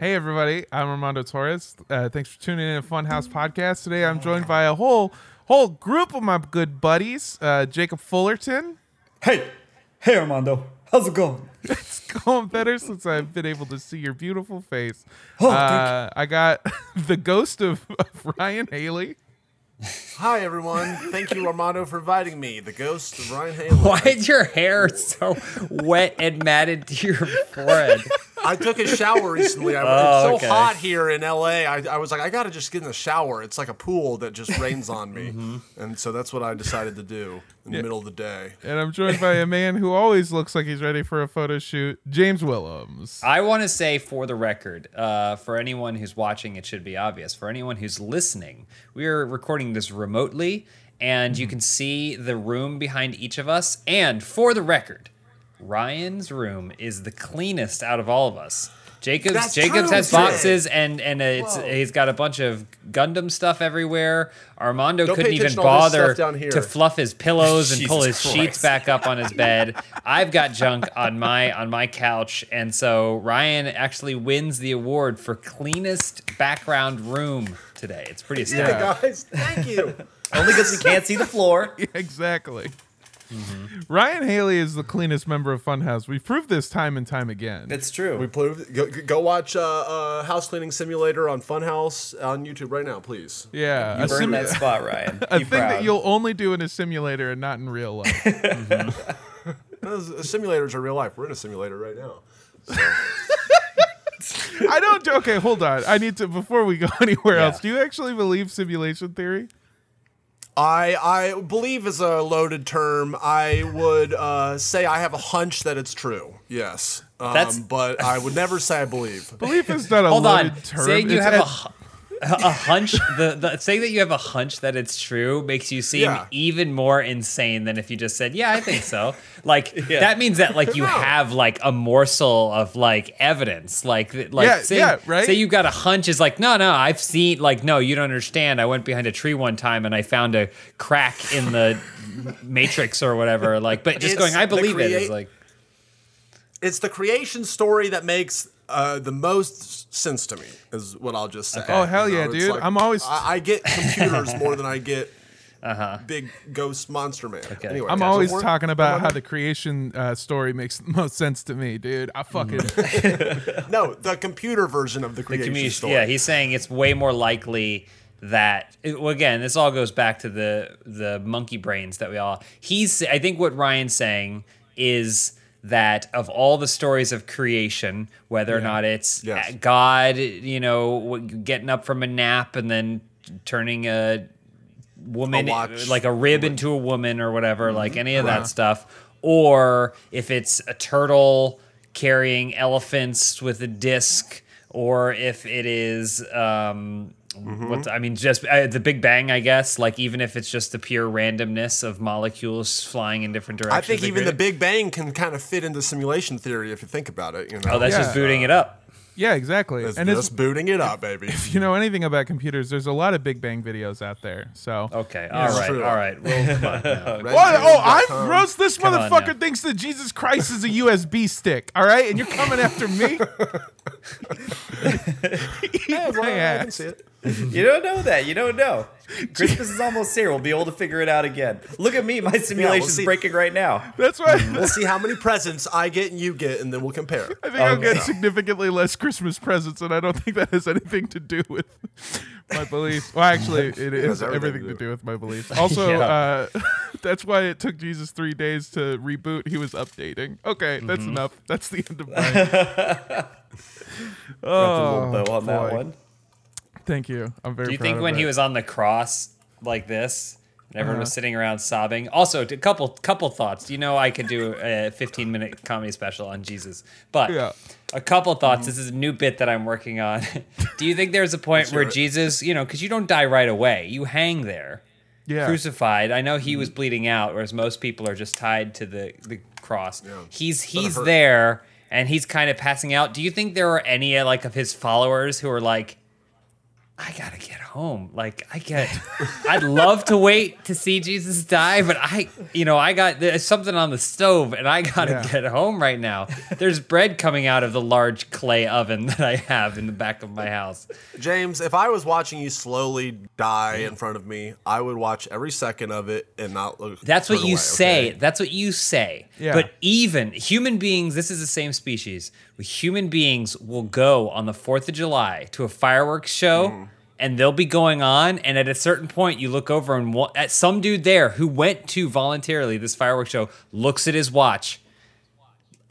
Hey everybody, I'm Armando Torres. Uh, thanks for tuning in to Funhaus Podcast. Today I'm joined by a whole whole group of my good buddies. Uh, Jacob Fullerton. Hey, hey Armando, how's it going? It's going better since I've been able to see your beautiful face. Oh, thank uh, I got the ghost of, of Ryan Haley. Hi everyone. Thank you, Armando, for inviting me. The ghost of Ryan Haley. Why is your hair so wet and matted to your forehead? I took a shower recently. I, Oh, it's so okay. hot here in LA. I, I was like, I gotta just get in the shower. It's like a pool that just rains on me, Mm-hmm. and so that's what I decided to do in the middle of the day. And I'm joined by a man who always looks like he's ready for a photo shoot, James Willems. I want to say for the record, uh, for anyone who's watching, it should be obvious. For anyone who's listening, we are recording this remotely, and you can see the room behind each of us. And for the record, Ryan's room is the cleanest out of all of us. Jacobs That's Jacobs true, has Jay. boxes and and it's Whoa. he's got a bunch of Gundam stuff everywhere. Armando Don't couldn't even attention to all this bother stuff down here. to fluff his pillows and pull his Jesus sheets back up on his bed. I've got junk on my on my couch, and so Ryan actually wins the award for cleanest background room today. It's pretty Yeah, guys, thank you. Only because we can't see the floor. Yeah, exactly. Ryan Haley is the cleanest member of Funhaus. We've proved this time and time again. It's true. We proved. Go, go watch uh, uh, House Cleaning Simulator on Funhaus on YouTube right now, please. yeah, you a, earned sim- that spot, Ryan. a Be thing that you'll only do in a simulator and not in real life. Those, uh, simulators are real life. We're in a simulator right now. I don't. Okay, hold on. I need to before we go anywhere Yeah. else. Do you actually believe simulation theory? I I believe is a loaded term. I would uh, say I have a hunch that it's true. Yes, um, That's- but I would never say I believe. Belief is not a Hold loaded on, term. saying you It's have at- a hu- a hunch. The, the saying that you have a hunch that it's true makes you seem Yeah. even more insane than if you just said, "Yeah, I think so." Like that means that like you have like a morsel of like evidence. Like like Yeah, say, yeah, right? say you've got a hunch is like, no, no, I've seen like no, you don't understand. I went behind a tree one time and I found a crack in the matrix or whatever. Like, but just It's going, I believe it is like. It's the creation story that makes uh, the most sense to me. Is what I'll just say. Oh, hell You yeah, it's dude. I'm always- I, I get computers more than I get Uh-huh. big ghost monster man. Anyway, I'm always we're- talking about how the creation uh, story makes the most sense to me, dude. I fucking no the computer version of the the creation community. story. Yeah, he's saying it's way more likely that. Well, again, this all goes back to the the monkey brains that we all. He's. I think what Ryan's saying is that of all the stories of creation, whether or not it's Yes. God, you know, getting up from a nap and then turning a woman A like a rib into a woman or whatever like any of that stuff. Or if it's a turtle carrying elephants with a disc or if it is um what I mean, just uh, the Big Bang, I guess. Like even if it's just the pure randomness of molecules flying in different directions. I think even the Big Bang can kind of fit into simulation theory if you think about it. You know, Oh, that's Yeah. just booting it up. yeah, exactly. it's and just it's booting it up, baby. if you know anything about computers, there's a lot of Big Bang videos out there. So Okay, all it's right, true. all right. Well, come on. What? Oh, I'm gross. This Come motherfucker thinks that Jesus Christ is a USB stick. All right, and you're coming after me. Eat Yeah, well, I can see it. You don't know that. You don't know. Christmas is almost here. We'll be able to figure it out again. Look at me. My simulation's see. breaking right now. That's right. We'll see how many presents I get and you get, and then we'll compare. I think I'll Okay. get significantly less Christmas presents, and I don't think that has anything to do with my beliefs. Well, actually, it is has everything everything to to do. do with my beliefs. Also, Yeah. uh, that's why it took Jesus three days to reboot. He was updating. Okay, that's Mm-hmm. enough. That's the end of mine. oh, Bow on that boy. One. Thank you. I'm very. Do you proud think of when he was on the cross like this, and everyone Uh-huh. was sitting around sobbing? Also, a couple couple thoughts. You know, I could do a 15 minute comedy special on Jesus, but Yeah. a couple thoughts. This is a new bit that I'm working on. do you think there's a point where. Jesus, you know, because you don't die right away, you hang there, yeah. crucified. I know he was bleeding out, whereas most people are just tied to the the cross. He's he's there. And he's kind of passing out. Do you think there are any uh, like of his followers who are like, I gotta get home. Like I get, I'd love to wait to see Jesus die, but I, you know, I got there's something on the stove, and I gotta Yeah. get home right now. There's bread coming out of the large clay oven that I have in the back of my house. James, if I was watching you slowly die in front of me, I would watch every second of it and not look. That's what you away, say. okay? That's what you say. Yeah. But even human beings, this is the same species. Human beings will go on the 4th of July to a fireworks show Mm. And they'll be going on. And at a certain point, you look over and at some dude there who went to voluntarily this fireworks show looks at his watch.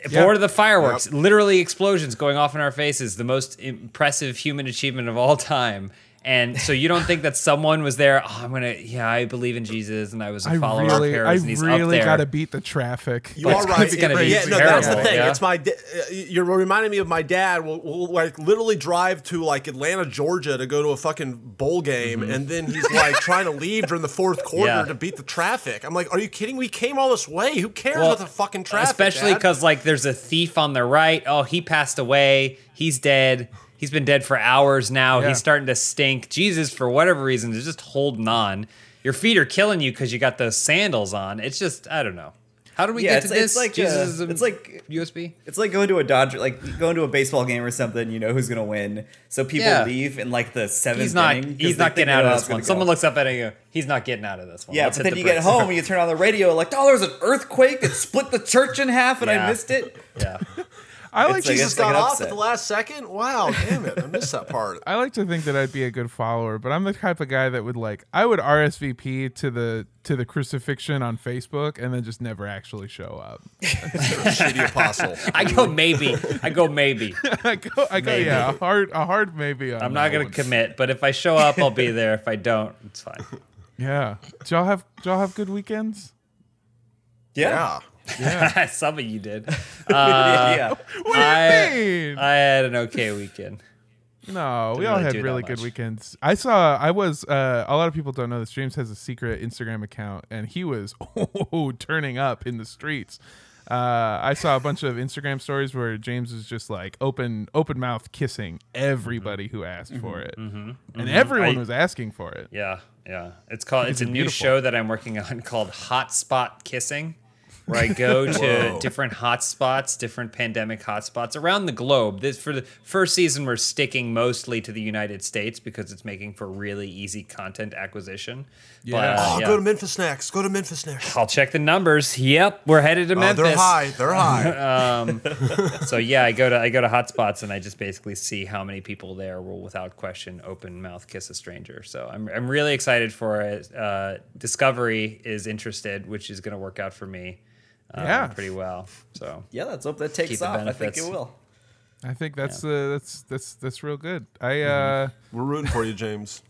Yeah. Bored of the fireworks, literally explosions going off in our faces, the most impressive human achievement of all time. And so you don't think that someone was there? Oh, I'm gonna, yeah, I believe in Jesus, and I was a I follower really, of I Paris, and he's up really there. gotta beat the traffic. You But are it's right. gonna be yeah, no, that's the thing. yeah? It's my. uh, You're reminding me of my dad. Will will like literally drive to like Atlanta, Georgia, to go to a fucking bowl game, and then he's like trying to leave during the fourth quarter Mm-hmm. Yeah. to beat the traffic. I'm like, are you kidding? We came all this way. Who cares Well, about the fucking traffic? Especially because like there's a thief on the right. Oh, he passed away. He's dead. He's been dead for hours now. Yeah. He's starting to stink. Jesus, for whatever reason, is just holding on. Your feet are killing you because you got those sandals on. It's just I don't know. How do we Yeah, get it's, to this? it's like Jesus uh, a it's like USB. it's like going to a Dodger, like going to a baseball game or something. You know who's gonna win, so people Yeah. leave in like the seventh. He's not. inning He's not getting out of this one. Someone go. looks up at you he's not getting out of this one. Yeah, Let's but then the you get home and you turn on the radio, like, oh, there was an earthquake that split the church in half, and Yeah. I missed it. yeah. I like It's to Jesus like got an off upset. at the last second. Wow, damn it! I missed that part. I like to think that I'd be a good follower, but I'm the type of guy that would like I would RSVP to the to the crucifixion on Facebook and then just never actually show up. Shitty apostle. I go maybe. I go maybe. I go, I go, Maybe. yeah, a hard, a hard maybe. On I'm not gonna one. commit, but if I show up, I'll be there. If I don't, it's fine. Yeah, did y'all have, did y'all have good weekends? Yeah, Yeah. Some of you did. yeah. What do you I, mean? I had an okay weekend. no, we didn't all really had do really that good much. weekends. I saw, I was, uh, a lot of people don't know this. James has a secret Instagram account, and he was oh, turning up in the streets. Uh, I saw a bunch of Instagram stories where James was just like open, open mouth kissing everybody who asked for it, and everyone I- was asking for it. Yeah, yeah. It's called. It's a it's new show that I'm working on called Hotspot Kissing, where I go to different hotspots, different pandemic hotspots around the globe. This for the first season, we're sticking mostly to the United States because it's making for really easy content acquisition. Yeah. But, uh, Oh, yeah. go to Memphis next. Go to Memphis next. I'll check the numbers. Yep, we're headed to Oh, Memphis. they're high. They're high. So yeah, I go to I go to hotspots and I just basically see how many people there will, without question, open mouth kiss a stranger. So I'm I'm really excited for it. Uh, Discovery is interested, which is going to work out for me. Uh, Yeah. pretty well. So Yeah, let's hope that takes Keep the off. I think it will. I think that's uh, that's that's that's real good. I uh, We're rooting for you, James.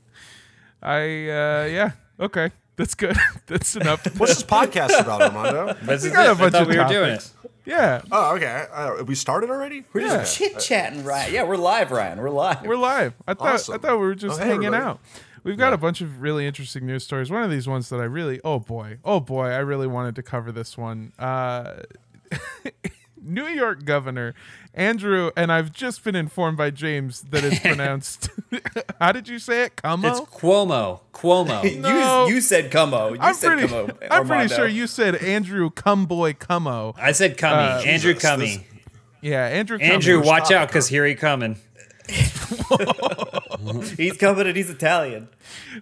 I uh, yeah, okay, that's good. that's enough. What's this podcast about, Armando? this is got it. a I bunch thought of we were doing it. topics. Yeah, Oh, okay. Uh, we started already? We're Yeah. just chit chatting, right? Yeah, we're live, Ryan. We're live. we're live. I thought Awesome. I thought we were just Oh, hey, hanging everybody. out. We've got a bunch of really interesting news stories. One of these ones that I really, oh boy, oh boy, I really wanted to cover this one. Uh, New York Governor Andrew, and I've just been informed by James that it's pronounced. how did you say it? Cuomo. It's Como. Cuomo. Cuomo. No. You, you said Como. You I'm said pretty. Como. I'm pretty sure you said Andrew Cumboy Cummo. I said Cummy. Uh, Andrew Jesus, Cummy. this- Yeah, Andrew. Andrew, Cummo. watch out, because here he coming. He's coming and he's Italian.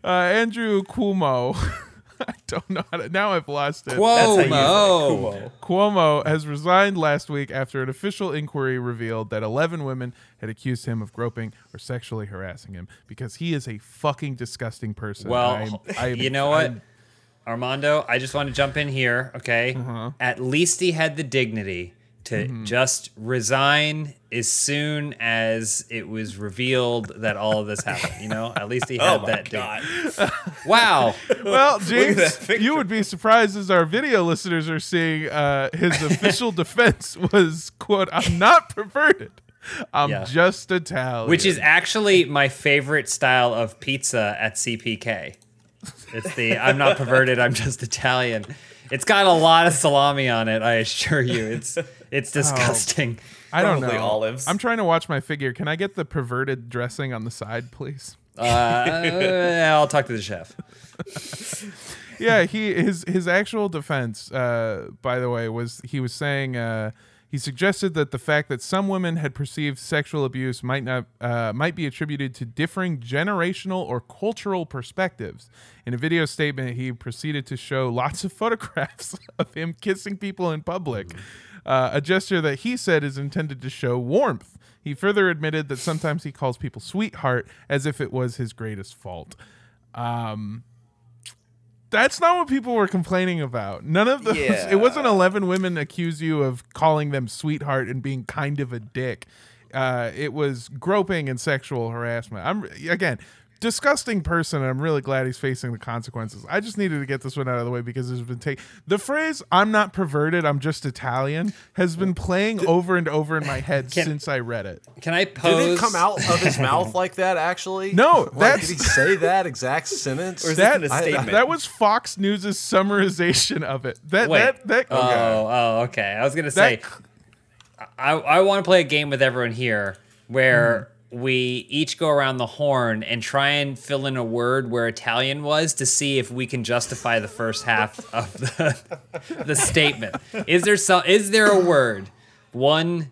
Uh, Andrew Cuomo. I don't know how to. Now I've lost it. That's how you say it, Cuomo. Cuomo. Cuomo has resigned last week after an official inquiry revealed that 11 women had accused him of groping or sexually harassing him because he is a fucking disgusting person. Well, I'm- I'm- you know what, I'm- Armando? I just want to jump in here, okay? Uh-huh. At least he had the dignity to Mm-hmm. just resign as soon as it was revealed that all of this happened. You know, at least he had Oh that. god. Wow. well, James, you would be surprised as our video listeners are seeing uh, his official defense was, quote, I'm not perverted. I'm Yeah. just Italian. Which is actually my favorite style of pizza at CPK. It's the I'm not perverted, I'm just Italian. It's got a lot of salami on it, I assure you. It's it's disgusting. I don't Probably know. olives. I'm trying to watch my figure. Can I get the perverted dressing on the side, please? Uh, I'll talk to the chef. yeah, he his his actual defense, uh, by the way, was he was saying uh, he suggested that the fact that some women had perceived sexual abuse might not uh, might be attributed to differing generational or cultural perspectives. In a video statement, he proceeded to show lots of photographs of him kissing people in public, uh, a gesture that he said is intended to show warmth. He further admitted that sometimes he calls people sweetheart as if it was his greatest fault. Um, that's not what people were complaining about. None of those. Yeah. It wasn't eleven women accuse you of calling them sweetheart and being kind of a dick. Uh, it was groping and sexual harassment. I'm again disgusting person. And I'm really glad he's facing the consequences. I just needed to get this one out of the way because it's been taken. The phrase "I'm not perverted, I'm just Italian" has been playing over and over in my head Can- since I read it. Can I Did it come out of his mouth like that? Actually, No, Like, did he say that exact sentence? Or is That, this in a statement? that was Fox news's summarization of it. That Wait. that that Oh, oh, okay. I was gonna say, I, I want to play a game with everyone here where hmm. We each go around the horn and try and fill in a word where Italian was to see if we can justify the first half of the, the statement. Is there some? Is there a word one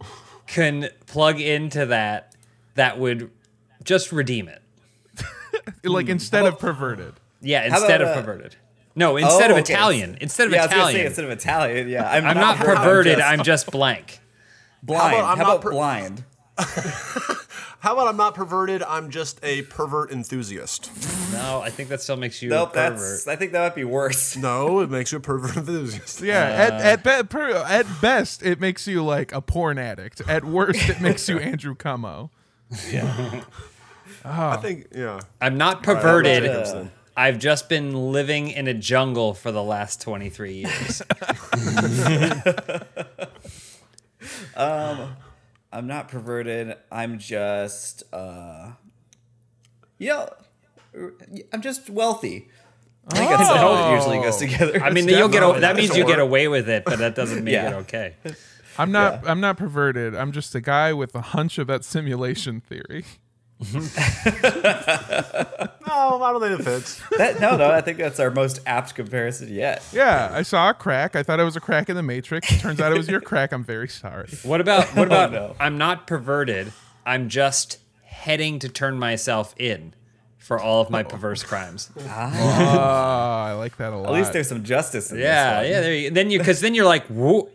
can plug into that that would just redeem it? like instead of perverted. Yeah, instead about, of uh, perverted. No, instead Oh, of okay. Italian. Instead of yeah, I was say Italian. instead of Italian. Yeah, I'm, I'm not perverted, perverted. just I'm just blank. blind. How How about about, I'm not per- blind? How about I'm not perverted? I'm just a pervert enthusiast. No, I think that still makes you Nope, a pervert. that's. I think that might be worse. No, it makes you a pervert enthusiast. Yeah, uh, at at, be, per, at best it makes you like a porn addict. At worst it makes you Andrew Cuomo. I think, yeah. I'm not perverted. Jacobs, then. I've just been living in a jungle for the last 23 years. Um, I'm not perverted. I'm just, uh, you know, I'm just wealthy. I think that's how it usually goes together. I mean, you'll get definitely- that means you get away with it, but that doesn't make Yeah. it okay. I'm not Yeah. I'm not perverted. I'm just a guy with a hunch about simulation theory. No, I don't think it fits. that, no, no, I think that's our most apt comparison yet. Yeah, I saw a crack. I thought it was a crack in the matrix. It turns out it was your crack. I'm very sorry. What about what oh, about no. I'm not perverted. I'm just heading to turn myself in for all of my oh. perverse crimes. Oh, I like that a lot. At least there's some justice in Yeah, this. yeah. There you, then you because then you're like, Whoa,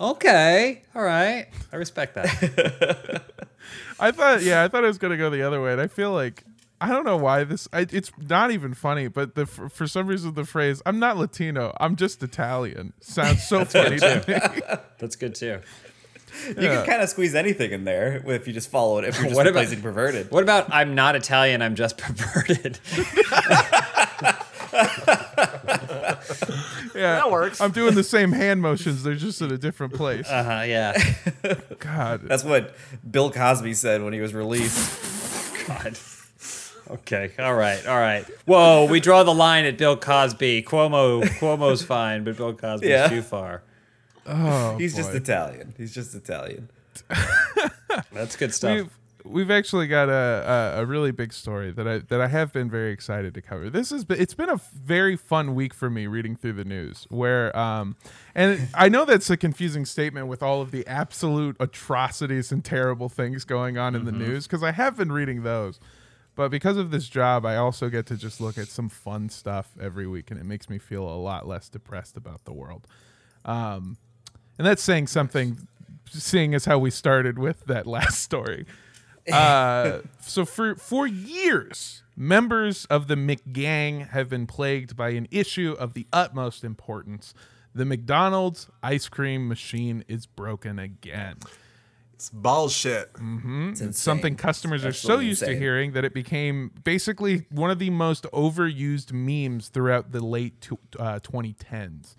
okay, all right, I respect that. I thought, yeah, I thought it was gonna go the other way, and I feel like I don't know why this. I, it's not even funny, but the for, for some reason the phrase "I'm not Latino, I'm just Italian" sounds so funny to me. That's good too. You Yeah. can kind of squeeze anything in there if you just follow it. If you're just What about- perverted. What about I'm not Italian, I'm just perverted? Yeah, That works. I'm doing the same hand motions. They're just in a different place. Uh huh. Yeah. God, That's what Bill Cosby said when he was released. God. Okay. All right. All right. Whoa. We draw the line at Bill Cosby. Cuomo. Cuomo's fine, but Bill Cosby's Yeah. too far. oh, He's just. Italian. He's just Italian. That's good stuff. We've, we've actually got a, a a really big story that I that I have been very excited to cover. This has been it's been a very fun week for me reading through the news. Where um, and I know that's a confusing statement with all of the absolute atrocities and terrible things going on in the news because I have been reading those. But because of this job, I also get to just look at some fun stuff every week, and it makes me feel a lot less depressed about the world. Um, and that's saying something, seeing as how we started with that last story. Uh, so for for years, members of the McGang have been plagued by an issue of the utmost importance. The McDonald's ice cream machine is broken again. It's bullshit. It's It's something customers are so Absolutely used to hearing that it became basically one of the most overused memes throughout the late tw- uh, 2010s.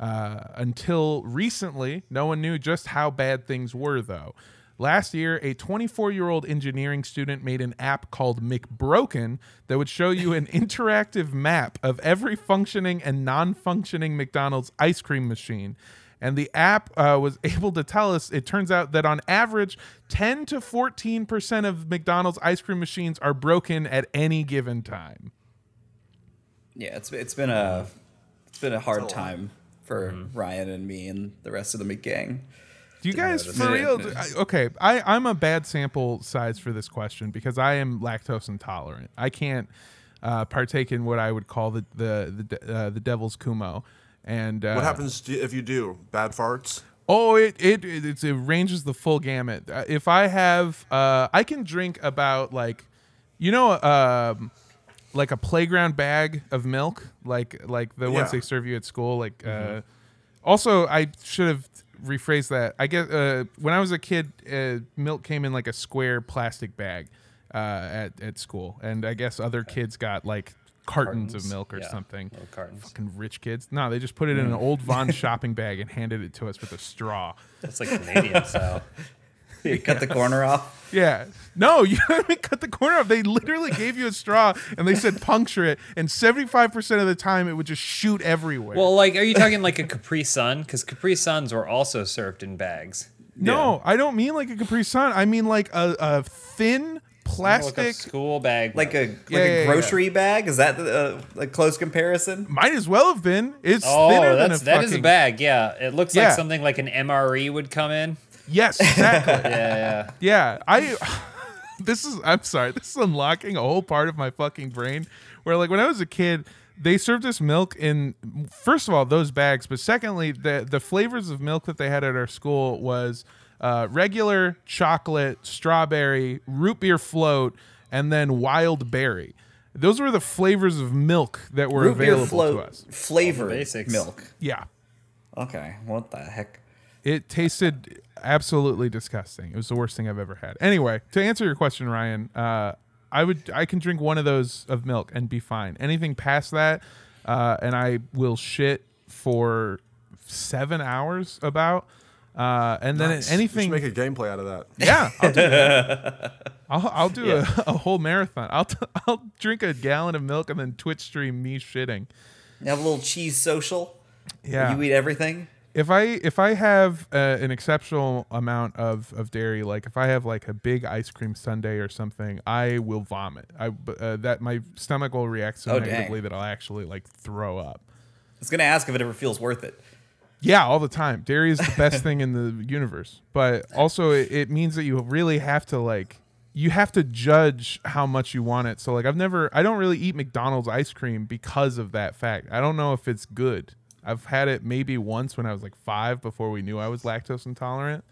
Uh, until recently, no one knew just how bad things were, though. Last year, a 24 year old engineering student made an app called McBroken that would show you an interactive map of every functioning and non functioning McDonald's ice cream machine. And the app uh, was able to tell us it turns out that on average, 10 to 14% of McDonald's ice cream machines are broken at any given time. Yeah, it's it's been a it's been a hard time for Ryan and me and the rest of the McGang. Do you guys, for real? I- Okay, I, I'm a bad sample size for this question because I am lactose intolerant. I can't uh, partake in what I would call the the the, uh, the devil's kumo. And uh, What happens to- if you do bad farts? Oh, it it it, it ranges the full gamut. Uh, if I have, uh, I can drink about like, you know, um, like a playground bag of milk, like like the ones they serve you at school. Like, uh, also, I should have rephrased that. I guess uh, when I was a kid, uh, milk came in like a square plastic bag uh, at at school, and I guess other kids got like cartons, of milk or yeah, something. little cartons. Fucking rich kids. No, they just put it in an old Von shopping bag and handed it to us with a straw. That's like Canadian style. You cut the corner off. Yeah. No, you don't cut the corner off. They literally gave you a straw and they said puncture it, and 75% of the time it would just shoot everywhere. Well, like, are you talking like a Capri Sun? Because Capri Suns were also served in bags. no, I don't mean like a Capri Sun. I mean like a, a thin Look up plastic. school bag. Like a like Yeah, a yeah, yeah. grocery bag? Is that uh, a close comparison? Might as well have been. It's Oh, thinner than a that's, that is a fucking- bag. Yeah, it looks Yeah. like something like an MRE would come in. Yes, exactly. Yeah, yeah. Yeah, I. This is. I'm sorry. This is unlocking a whole part of my fucking brain. Where like when I was a kid, they served us milk in. First of all, those bags, but secondly, the the flavors of milk that they had at our school was uh, regular chocolate, strawberry, root beer float, and then wild berry. Those were the flavors of milk that were Root beer available float to us. flavored basics. milk. Yeah, Okay, what the heck? It tasted absolutely disgusting. It was the worst thing I've ever had. Anyway, to answer your question, Ryan, uh, I would I can drink one of those of milk and be fine. Anything past that, uh, and I will shit for seven hours about. Uh, and then Nice. We should anything, make a gameplay out of that. yeah, I'll do that. I'll, I'll do a, a whole marathon. I'll t- I'll drink a gallon of milk and then Twitch stream me shitting. You have a little cheese social. Yeah, You eat everything. If I if I have uh, an exceptional amount of of dairy, like if I have like a big ice cream sundae or something, I will vomit. I uh, that my stomach will react so Oh, dang. negatively that I'll actually like throw up. I was gonna ask if it ever feels worth it. Yeah, all the time. Dairy is the best thing in the universe, but also it, it means that you really have to like you have to judge how much you want it. So like I've never I don't really eat McDonald's ice cream because of that fact. I don't know if it's good. I've had it maybe once when I was like 5 before we knew I was lactose intolerant.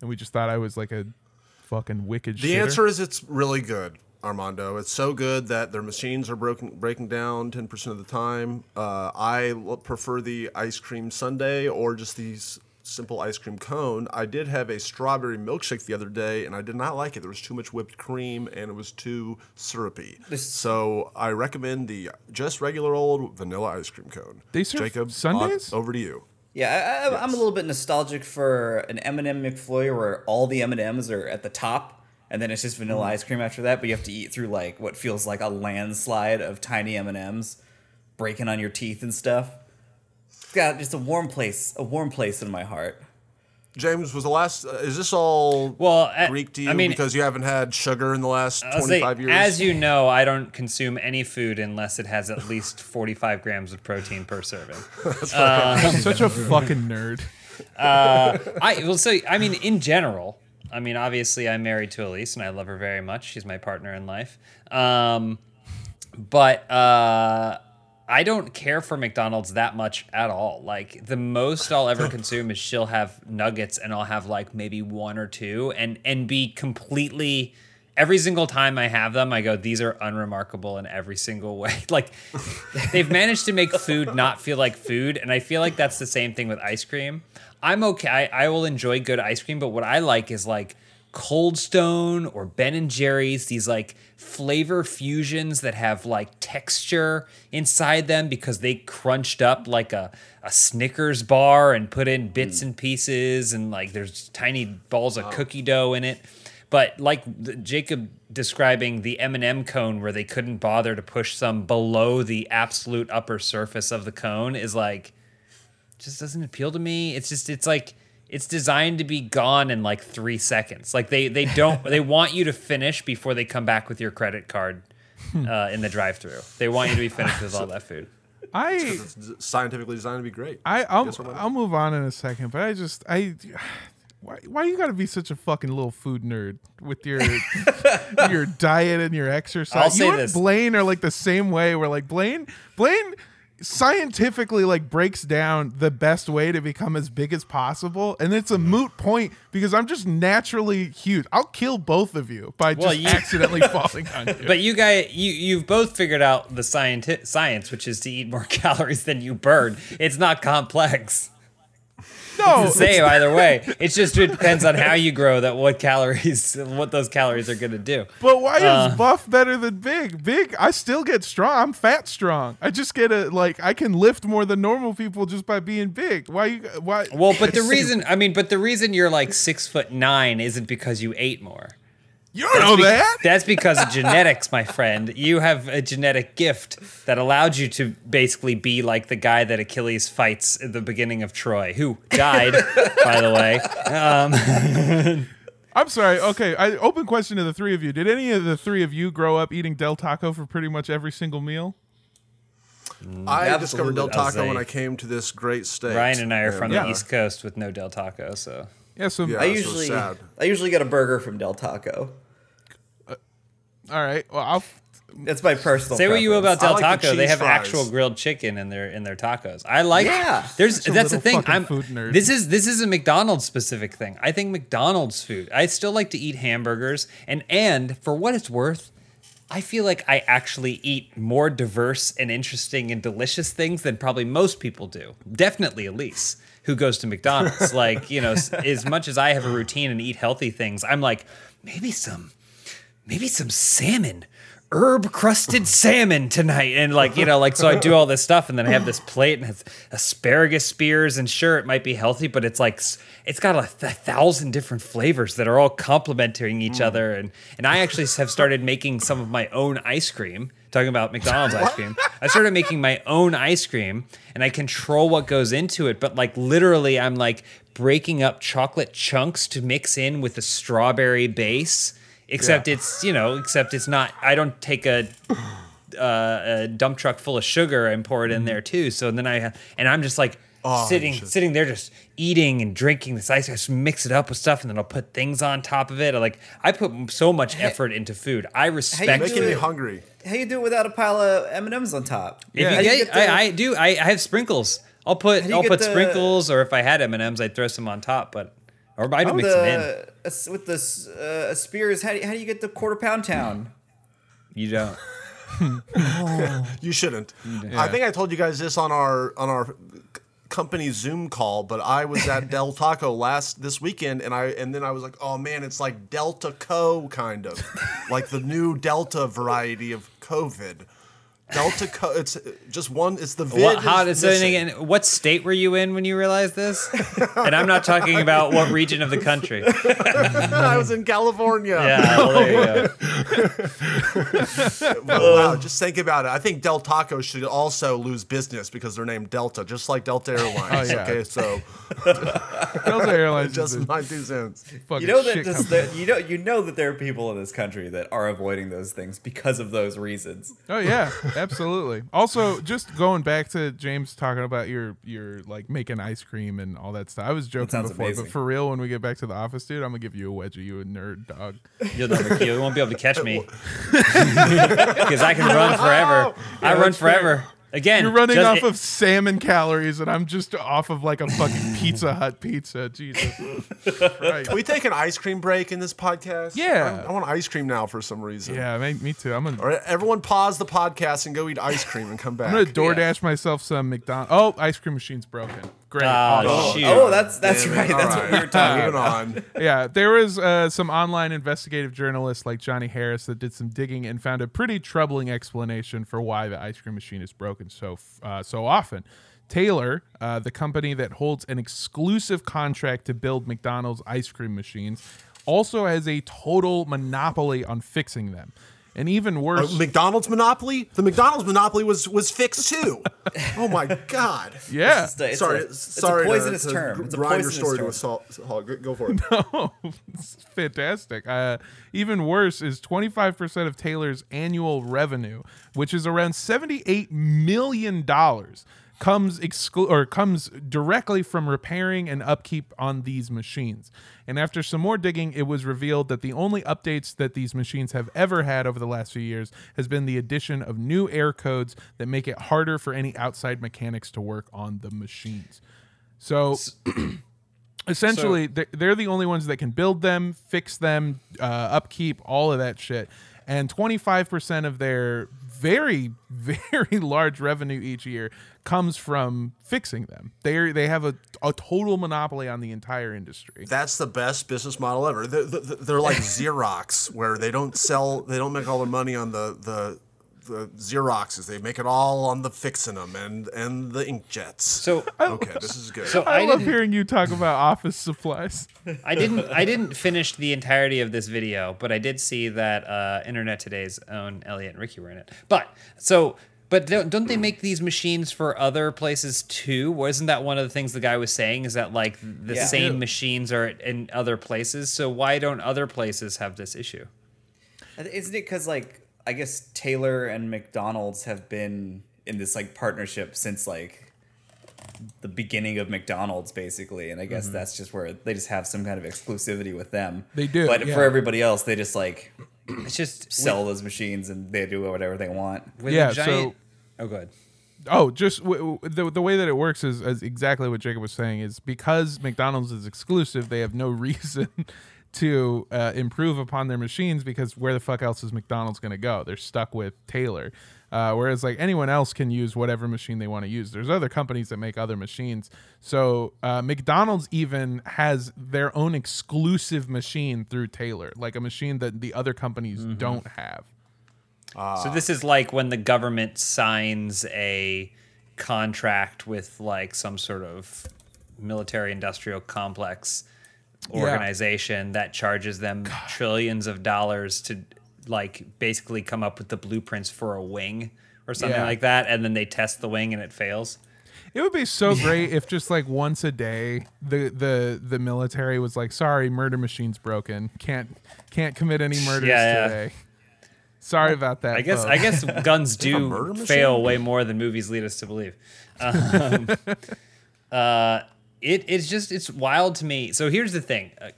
And we just thought I was like a fucking wicked The shitter. answer is it's really good, Armando. It's so good that their machines are broken breaking down ten percent of the time. Uh, I l- prefer the ice cream sundae or just the s- simple ice cream cone. I did have a strawberry milkshake the other day, and I did not like it. There was too much whipped cream, and it was too syrupy. This- So I recommend the just regular old vanilla ice cream cone. They serve Jacob, on- sundaes? over to you. Yeah, I, I, I'm a little bit nostalgic for an M&M McFlurry where all the M&Ms are at the top, and then it's just vanilla Mm-hmm. ice cream after that. But you have to eat through like what feels like a landslide of tiny M&Ms, breaking on your teeth and stuff. It's got just a warm place, a warm place in my heart. James was the last. Uh, is this all Well, I- Greek to you I mean- because you haven't had sugar in the last 25 years? as you know, I don't consume any food unless it has at least 45 grams of protein per serving. I'm such a fucking nerd. I will say, I mean, in general, I mean, obviously, I'm married to Elyse and I love her very much. She's my partner in life. Um, but uh, I don't care for McDonald's that much at all. Like the most I'll ever consume is she'll have nuggets and I'll have like maybe one or two and and be completely every single time I have them I go these are unremarkable in every single way. Like they've managed to make food not feel like food and I feel like that's the same thing with ice cream. I'm okay. I, I will enjoy good ice cream, but what I like is like Cold Stone or Ben and Jerry's, these like flavor fusions that have like texture inside them because they crunched up like a, a Snickers bar and put in bits and pieces and like there's tiny balls of cookie dough in it. But like the, Jacob describing the M&M cone where they couldn't bother to push some below the absolute upper surface of the cone is like just doesn't appeal to me. It's just it's like it's designed to be gone in like three seconds. Like they they don't they want you to finish before they come back with your credit card uh, in the drive-through. They want you to be finished with all that food. I It's scientifically designed to be great. I I'll, Yes or no? I'll move on in a second, but I just I why why you got to be such a fucking little food nerd with your your diet and your exercise? I'll you say and this. Blaine are like the same way. Where like Blaine Blaine scientifically like breaks down the best way to become as big as possible and it's a Mm-hmm. moot point because i'm just naturally huge i'll kill both of you by just Well, you- accidentally falling on you But you guys, you you've both figured out the scienti- science, which is to eat more calories than you burn. It's not complex. No to say either way. It just it depends on how you grow that what calories what those calories are gonna do. But why Uh. is buff better than big? Big, I still get strong. I'm fat strong. I just get a like I can lift more than normal people just by being big. Why you why Well, but the reason I mean, but the reason you're like six foot nine isn't because you ate more. You don't know Be- that? That's because of genetics, my friend. You have a genetic gift that allowed you to basically be like the guy that Achilles fights at the beginning of Troy, who died, by the way. Um, I'm sorry. Okay, I open question to the three of you. Did any of the three of you grow up eating Del Taco for pretty much every single meal? Mm, I Absolutely. discovered Del I Taco when I came to this great state. Ryan and I are from Yeah. the East Coast with no Del Taco, so Yeah. So Yeah. I That's so usually sad. I usually get a burger from Del Taco. All right. Well, I'll. That's my personal. Say what you will about. Del I like the Taco. They cheese have fries. actual grilled chicken in their in their tacos. I like. Yeah. There's Such a that's the little thing. fucking I'm food nerd. this is this is a McDonald's specific thing. I think McDonald's food. I still like to eat hamburgers and and for what it's worth, I feel like I actually eat more diverse and interesting and delicious things than probably most people do. Definitely Elyse, who goes to McDonald's. like, you know, s- as much as I have a routine and eat healthy things, I'm like, maybe some maybe some salmon herb crusted salmon tonight. And like you know like so i do all this stuff and then i have this plate and it's asparagus spears and sure it might be healthy but it's like it's got a, th- thousand different flavors that are all complementing each mm. other. And and i actually have started making some of my own ice cream talking about mcdonald's ice cream. I started making my own ice cream and i control what goes into it but like literally i'm like breaking up chocolate chunks to mix in with a strawberry base except it's you know except it's not i don't take a uh, a dump truck full of sugar and pour it in there too. So then i and i'm just like Oh, sitting you sitting there just eating and drinking this ice. I just mix it up with stuff and then i'll put things on top of it. I like i put so much effort into food. I respect do Making me hungry. How you do it without a pile of M and M's on top? if Yeah. you get, you get the- I, I do I, I have sprinkles. I'll put How do you i'll put the- sprinkles or if i had m&ms i'd throw some on top but or i'd Oh, mix them in the as- with the uh, Spears. How do, you, how do you get the quarter pound town? you don't You shouldn't. I think I told you guys this on our on our company Zoom call, but I was at Del Taco last this weekend, and I and then I was like, oh man, it's like Delta Co kind of, like the new Delta variety of COVID. Delta Co. It's uh, just one. It's the vid. What, how is did so missing. again? What state were you in when you realized this? and I'm not talking about what region of the country. I was in California. Yeah, well, there you go. But wow, uh, just think about it. I think Del Taco should also lose business because they're named Delta, just like Delta oh, Airlines. Oh, yeah. Okay, so Delta Airlines is just a my two cents. You know that shit this, company. that you know you know that there are people in this country that are avoiding those things because of those reasons. Oh yeah, absolutely. Also, just going back to James talking about your your like making ice cream and all that stuff. I was joking before, amazing. but for real, when we get back to the office, dude, I'm gonna give you a wedgie, you a nerd dog. You'll never, kill you won't be able to catch me because I can run forever. I run forever. fair. Forever. Again, You're running just- off of salmon calories, and I'm just off of like a fucking Pizza Hut pizza. Jesus Christ. Can we take an ice cream break in this podcast? Yeah. I, I want ice cream now for some reason. Yeah, me, me too. I'm gonna, All right, everyone pause the podcast and go eat ice cream and come back. I'm gonna DoorDash myself some McDonald's. Oh, ice cream machine's broken. Great. Oh, shoot. Oh, that's that's Damn right. All That's what we were talking about. On. yeah, there was uh, some online investigative journalists like Johnny Harris that did some digging and found a pretty troubling explanation for why the ice cream machine is broken so uh, so often. Taylor, uh, the company that holds an exclusive contract to build McDonald's ice cream machines, also has a total monopoly on fixing them. And even Uh, worse, McDonald's monopoly. The McDonald's monopoly was was fixed too. oh my god. yeah. It's, a- it's sorry, a, it's sorry. a poisonous to, to term. It's a grind your story term. to a salt. Hog. Go- Go for it. Oh, it's fantastic. Uh, even worse is 25% of Taylor's annual revenue, which is around 78 million dollars, comes exclu- or comes directly from repairing and upkeep on these machines. And after some more digging, it was revealed that the only updates that these machines have ever had over the last few years has been the addition of new air codes that make it harder for any outside mechanics to work on the machines. So essentially they're, they're the only ones that can build them fix them uh, upkeep all of that shit and 25% of their very very large revenue each year comes from fixing them they they have a, a total monopoly on the entire industry That's the best business model ever. They're, they're they're like Xerox, where they don't sell, they don't make all their money on the the the Xeroxes. They make it all on the fixing them and and the inkjets. So okay, this is good. so i, I, love hearing you talk about office supplies I didn't I didn't finish the entirety of this video, but I did see that uh, Internet Today's own Elliott and Ricky were in it. But so but don't, don't they make these machines for other places too? Wasn't that one of the things the guy was saying? Is that like the Yeah. same machines are in other places? So why don't other places have this issue? Isn't it because like I guess Taylor and McDonald's have been in this like partnership since like the beginning of McDonald's basically, and I guess mm-hmm. that's just where they just have some kind of exclusivity with them. They do, but yeah. for everybody else, they just like It's just sell those machines and they do whatever they want. with, with Yeah, a giant. so- oh, good. Oh, just w- w- the the way that it works is, is exactly what Jacob was saying. Is because McDonald's is exclusive, they have no reason to uh, improve upon their machines because where the fuck else is McDonald's going to go? They're stuck with Taylor. Uh, whereas like anyone else can use whatever machine they want to use. There's other companies that make other machines. So uh, McDonald's even has their own exclusive machine through Taylor, like a machine that the other companies don't have. So this is like when the government signs a contract with like some sort of military industrial complex organization that charges them trillions of dollars to like basically come up with the blueprints for a wing or something Yeah. like that and then they test the wing and it fails. It would be so great if just like once a day the the the military was like, "Sorry, murder machine's broken. Can't can't commit any murders Yeah, yeah. today." Sorry about that. I guess folks." I guess guns do murder machine? fail way more than movies lead us to believe. Um, uh, it it's just it's wild to me. So here's the thing, uh,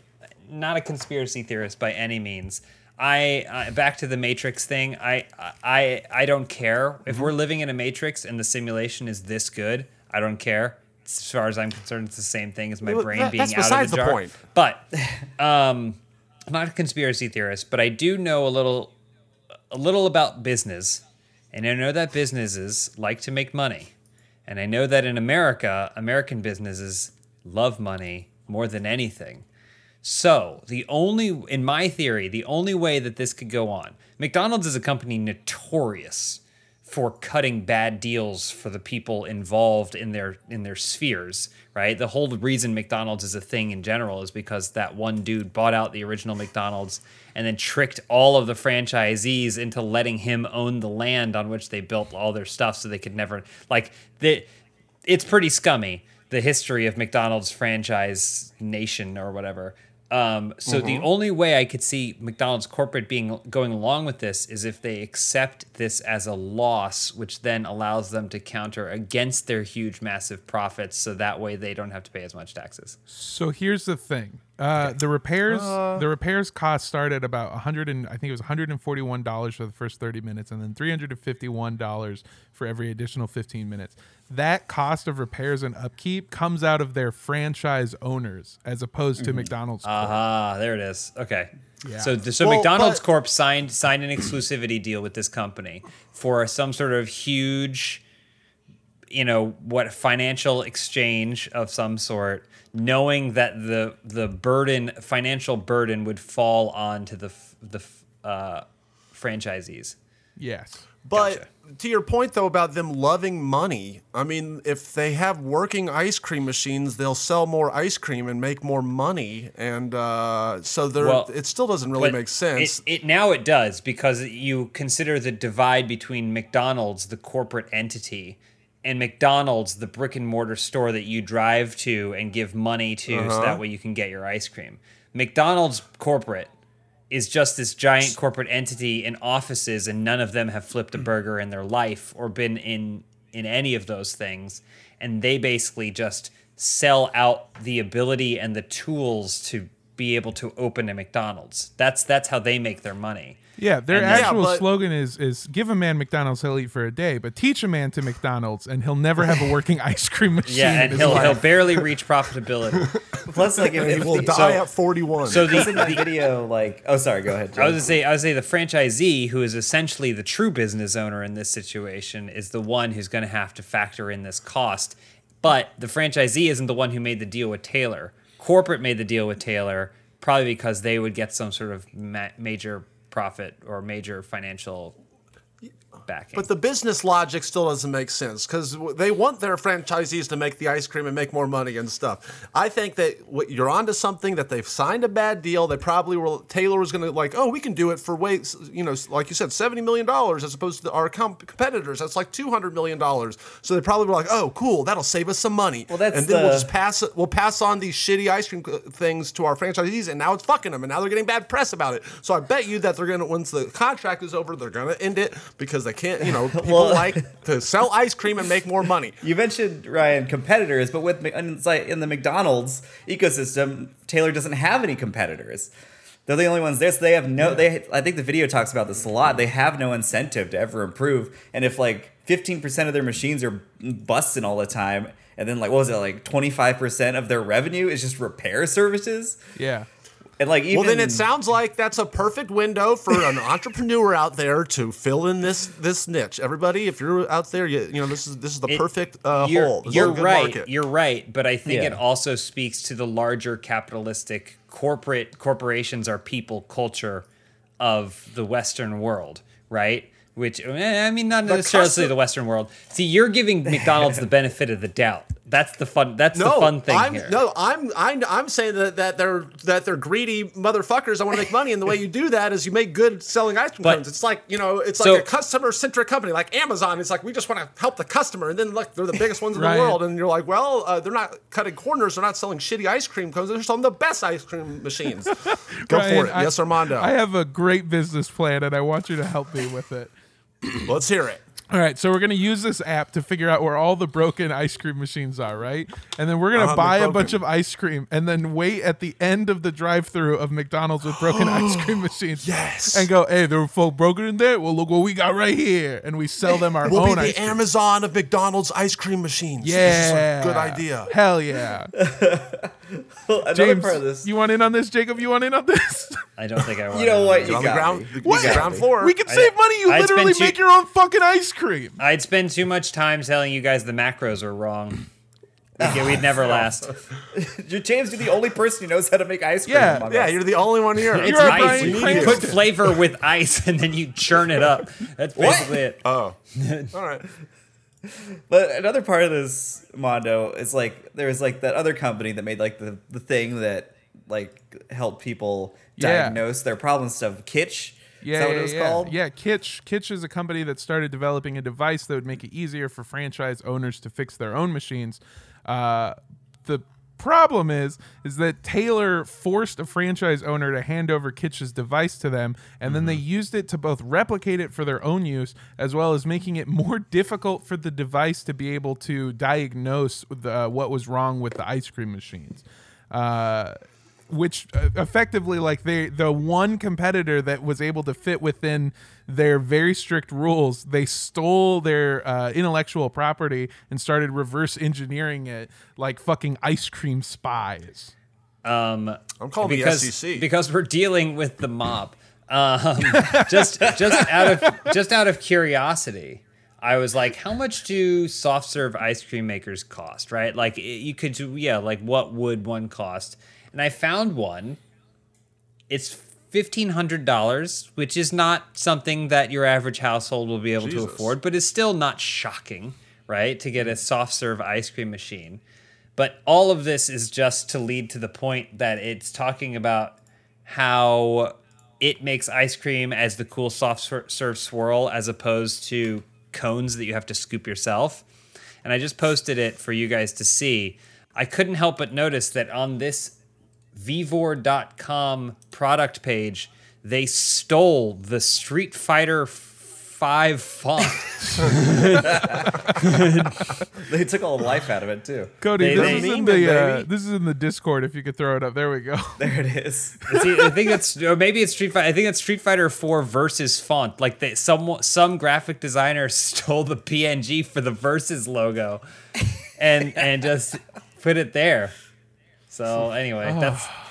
not a conspiracy theorist by any means. I uh, back to the Matrix thing. I I I don't care Mm-hmm. if we're living in a Matrix and the simulation is this good. I don't care. As far as I'm concerned, it's the same thing as my Well, brain that- being that's out of besides the the jar. point. But um, I'm not a conspiracy theorist, but I do know a little a little about business, and I know that businesses like to make money. And I know that in America, American businesses love money more than anything. So, the only, in my theory, the only way that this could go on, McDonald's is a company notorious for cutting bad deals for the people involved in their in their spheres, right? The whole reason McDonald's is a thing in general is because that one dude bought out the original McDonald's and then tricked all of the franchisees into letting him own the land on which they built all their stuff so they could never like the it's pretty scummy the history of McDonald's franchise nation or whatever. Um, so the only way I could see McDonald's corporate being going along with this is if they accept this as a loss, which then allows them to counter against their huge, massive profits, so that way they don't have to pay as much taxes. So here's the thing. Uh, the repairs the repairs cost started about 100 and I think it was 141 dollars for the first 30 minutes and then 351 dollars for every additional 15 minutes. That cost of repairs and upkeep comes out of their franchise owners as opposed to McDonald's. Corp. Ah, there it is. Okay. Yeah. So, th- so Well, McDonald's but- Corp signed signed an exclusivity deal with this company for some sort of huge, you know, what financial exchange of some sort, knowing that the the burden, financial burden, would fall onto the the uh, franchisees. Yes. But to your point though about them loving money, I mean, if they have working ice cream machines, they'll sell more ice cream and make more money, and uh, so there, Well, it still doesn't really make sense. It, it now it does because you consider the divide between McDonald's, the corporate entity, and McDonald's, the brick and mortar store that you drive to and give money to, so Uh-huh. that way you can get your ice cream. McDonald's corporate is just this giant corporate entity in offices, and none of them have flipped a burger in their life or been in in any of those things, and they basically just sell out the ability and the tools to be able to open a McDonald's. That's that's how they make their money. Yeah, their And actual Yeah, but- slogan is is give a man McDonald's, he'll eat for a day, but teach a man to McDonald's and he'll never have a working ice cream machine. Yeah, and his he'll life. he'll barely reach profitability. Plus, like if, he if will the- die so- at 41. So the, in that video, like, oh, sorry, go ahead. I was Jim. gonna say, I was gonna say the franchisee, who is essentially the true business owner in this situation, is the one who's going to have to factor in this cost. But the franchisee isn't the one who made the deal with Taylor. Corporate made the deal with Taylor, probably because they would get some sort of ma- major profit or major financial backing. But the business logic still doesn't make sense because they want their franchisees to make the ice cream and make more money and stuff. I think that what you're onto something that they've signed a bad deal. They probably were Taylor was going to like, oh, we can do it for weights, you know, like you said, seventy million dollars as opposed to our comp- competitors. That's like two hundred million dollars. So they probably were like, oh, cool, that'll save us some money. Well, that's and then we'll just pass. We'll pass on these shitty ice cream uh, things to our franchisees, and now it's fucking them, and now they're getting bad press about it. So I bet you that they're gonna once the contract is over, they're gonna end it because they can't. You know, people Well- like to sell ice cream and make more money. You mentioned Ryan competitors, but with in the McDonald's ecosystem, Taylor doesn't have any competitors. They're the only ones there, so they have no. They I think the video talks about this a lot. They have no incentive to ever improve, and if like fifteen percent of their machines are busting all the time, and then like what was it like twenty five percent of their revenue is just repair services, Yeah. And like even Well, then it sounds like that's a perfect window for an entrepreneur out there to fill in this this niche. Everybody, if you're out there, you, you know this is this is the It- perfect uh, you're, hole. This you're right. market. You're right. But I think it also speaks to the larger capitalistic corporate corporations are people culture of the Western world, right? Which eh, I mean, not necessarily the Western world. See, you're giving McDonald's the benefit of the doubt. That's the fun. That's no, the fun thing I'm, here. No, I'm, I'm I'm saying that, that they're that they're greedy motherfuckers. I want to make money, and the way you do that is you make good selling ice cream But- cones. It's like you know, it's So- like a customer centric company, like Amazon. It's like we just want to help the customer, and then look, they're the biggest ones in the world, and you're like, well, uh, they're not cutting corners. They're not selling shitty ice cream cones. They're selling the best ice cream machines. Go Ryan, for it, I- yes, Armando. I have a great business plan and I want you to help me with it. Let's hear it. All right, so we're gonna use this app to figure out where all the broken ice cream machines are, right? And then we're gonna Uh-huh, buy a bunch of ice cream, and then wait at the end of the drive-through of McDonald's with broken ice cream machines. Yes. And go, hey, there were folk broken in there. Well, look what we got right here, and we sell them our We'll own be ice the cream. Amazon of McDonald's ice cream machines. This is Yeah, a good idea. Hell yeah, another James. part of this. You want in on this, Jacob? You want in on this? I don't think I want. you know what? You on the got ground, me. the, You got ground floor. we can save money. You I'd literally make two- your own fucking ice cream. I'd spend too much time telling you guys the macros are wrong. Okay, we'd never oh, last. You're James. You're the only person who knows how to make ice cream. Yeah, among yeah, us. you're the only one here. It's You're ice. Bryan You Cranston. put flavor with ice and then you churn it up. That's basically it. Oh, all right. But another part of this Mondo is like there was like that other company that made like the, the thing that like helped people Yeah. diagnose their problem stuff. Kytch. Yeah, yeah, it was yeah. called? Yeah, Kytch. Kytch is a company that started developing a device that would make it easier for franchise owners to fix their own machines. Uh, the problem is, is that Taylor forced a franchise owner to hand over Kytch's device to them, and then they used it to both replicate it for their own use, as well as making it more difficult for the device to be able to diagnose the, what was wrong with the ice cream machines. Uh, which uh, effectively like they the one competitor that was able to fit within their very strict rules they stole their uh, intellectual property and started reverse engineering it like fucking ice cream spies Um, I'm calling because the SEC. because we're dealing with the mob. Um, just just out of just out of curiosity, I was like, how much do soft serve ice cream makers cost? Right, like it- you could do, yeah, like what would one cost? And I found one. It's $1,500, which is not something that your average household will be able Jesus. to afford, but is still not shocking, right? To get a mm-hmm. soft serve ice cream machine. But all of this is just to lead to the point that it's talking about how it makes ice cream as the cool soft serve swirl as opposed to cones that you have to scoop yourself. And I just posted it for you guys to see. I couldn't help but notice that on this Vevor.com product page, they stole the Street Fighter 5 font. They took all the life out of it too. Cody, They- this they is in the uh, this is in the Discord. If you could throw it up, there we go. There it is. See, I think it's or maybe it's Street Fighter. I think it's Street Fighter 4 versus font. Like they, some some graphic designer stole the PNG for the versus logo, and and just put it there. So anyway, that's oh.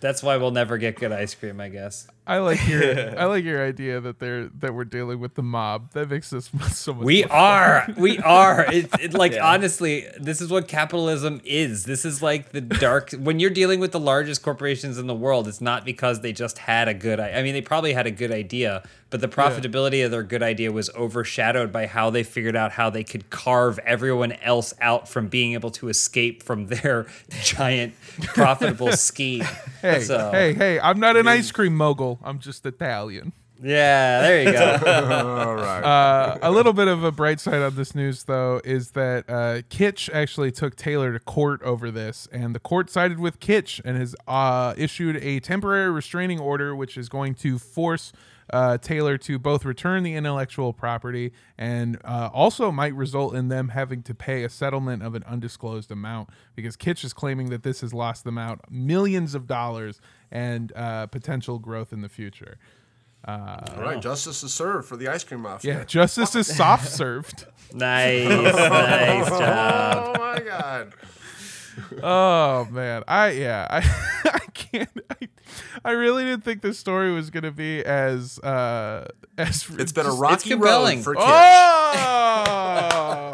That's why we'll never get good ice cream, I guess. I like your I like your idea that they're that we're dealing with the mob. That makes us so much. We more are. We are. It, it like Yeah. honestly, this is what capitalism is. This is like the dark. when you're dealing with the largest corporations in the world, it's not because they just had a good. I I mean, they probably had a good idea, but the profitability of their good idea was overshadowed by how they figured out how they could carve everyone else out from being able to escape from their giant profitable scheme. Hey, So- hey, hey! I'm not an ice cream mogul. I'm just Italian. Yeah, there you go. All right. Uh, a little bit of a bright side on this news, though, is that uh, Kytch actually took Taylor to court over this, and the court sided with Kytch and has uh, issued a temporary restraining order, which is going to force uh, Taylor to both return the intellectual property and uh, also might result in them having to pay a settlement of an undisclosed amount because Kytch is claiming that this has lost them out millions of dollars and uh, potential growth in the future. Uh all right. Justice is served for the ice cream mafia. Yeah, justice is soft served. nice, nice job. Oh my god. Oh man, I yeah, I I can't. I, I really didn't think this story was gonna be as uh as It's been a rocky compelling. road for Kytch.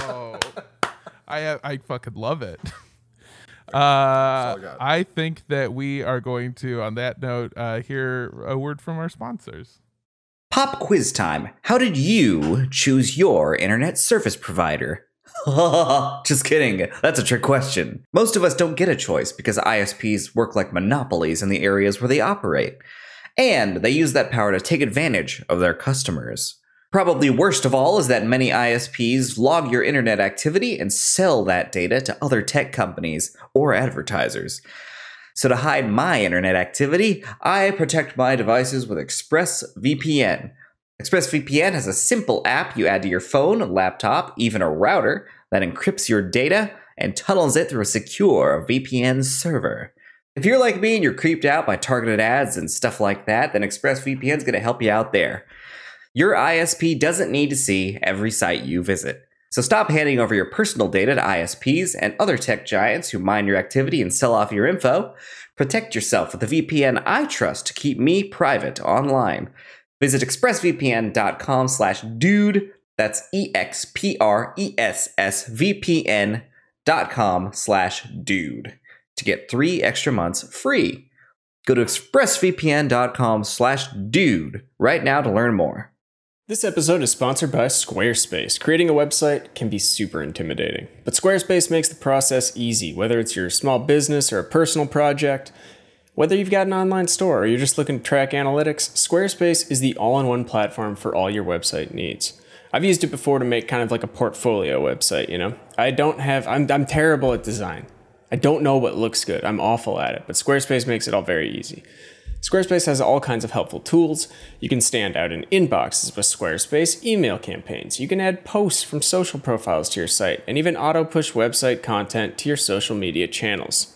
Oh, I I fucking love it. Uh, I. I think that we are going to, on that note, uh, hear a word from our sponsors. Pop quiz time. How did you choose your internet service provider? Just kidding. That's a trick question. Most of us don't get a choice because ISPs work like monopolies in the areas where they operate. And they use that power to take advantage of their customers. Probably worst of all is that many ISPs log your internet activity and sell that data to other tech companies or advertisers. So to hide my internet activity, I protect my devices with ExpressVPN. ExpressVPN has a simple app you add to your phone, laptop, even a router that encrypts your data and tunnels it through a secure VPN server. If you're like me and you're creeped out by targeted ads and stuff like that, then ExpressVPN is going to help you out there. Your ISP doesn't need to see every site you visit. So stop handing over your personal data to ISPs and other tech giants who mine your activity and sell off your info. Protect yourself with the VPN I trust to keep me private online. Visit expressvpn.com slash dude. That's E-X-P-R-E-S-S-V-P-N dot com slash dude to get three extra months free. Go to expressvpn.com slash dude right now to learn more. This episode is sponsored by Squarespace. Creating a website can be super intimidating, but Squarespace makes the process easy, whether it's your small business or a personal project. Whether you've got an online store or you're just looking to track analytics, Squarespace is the all in one platform for all your website needs. I've used it before to make kind of like a portfolio website, you know? I don't have, I'm, I'm terrible at design. I don't know what looks good. I'm awful at it, but Squarespace makes it all very easy. Squarespace has all kinds of helpful tools. You can stand out in inboxes with Squarespace email campaigns. You can add posts from social profiles to your site, and even auto push website content to your social media channels.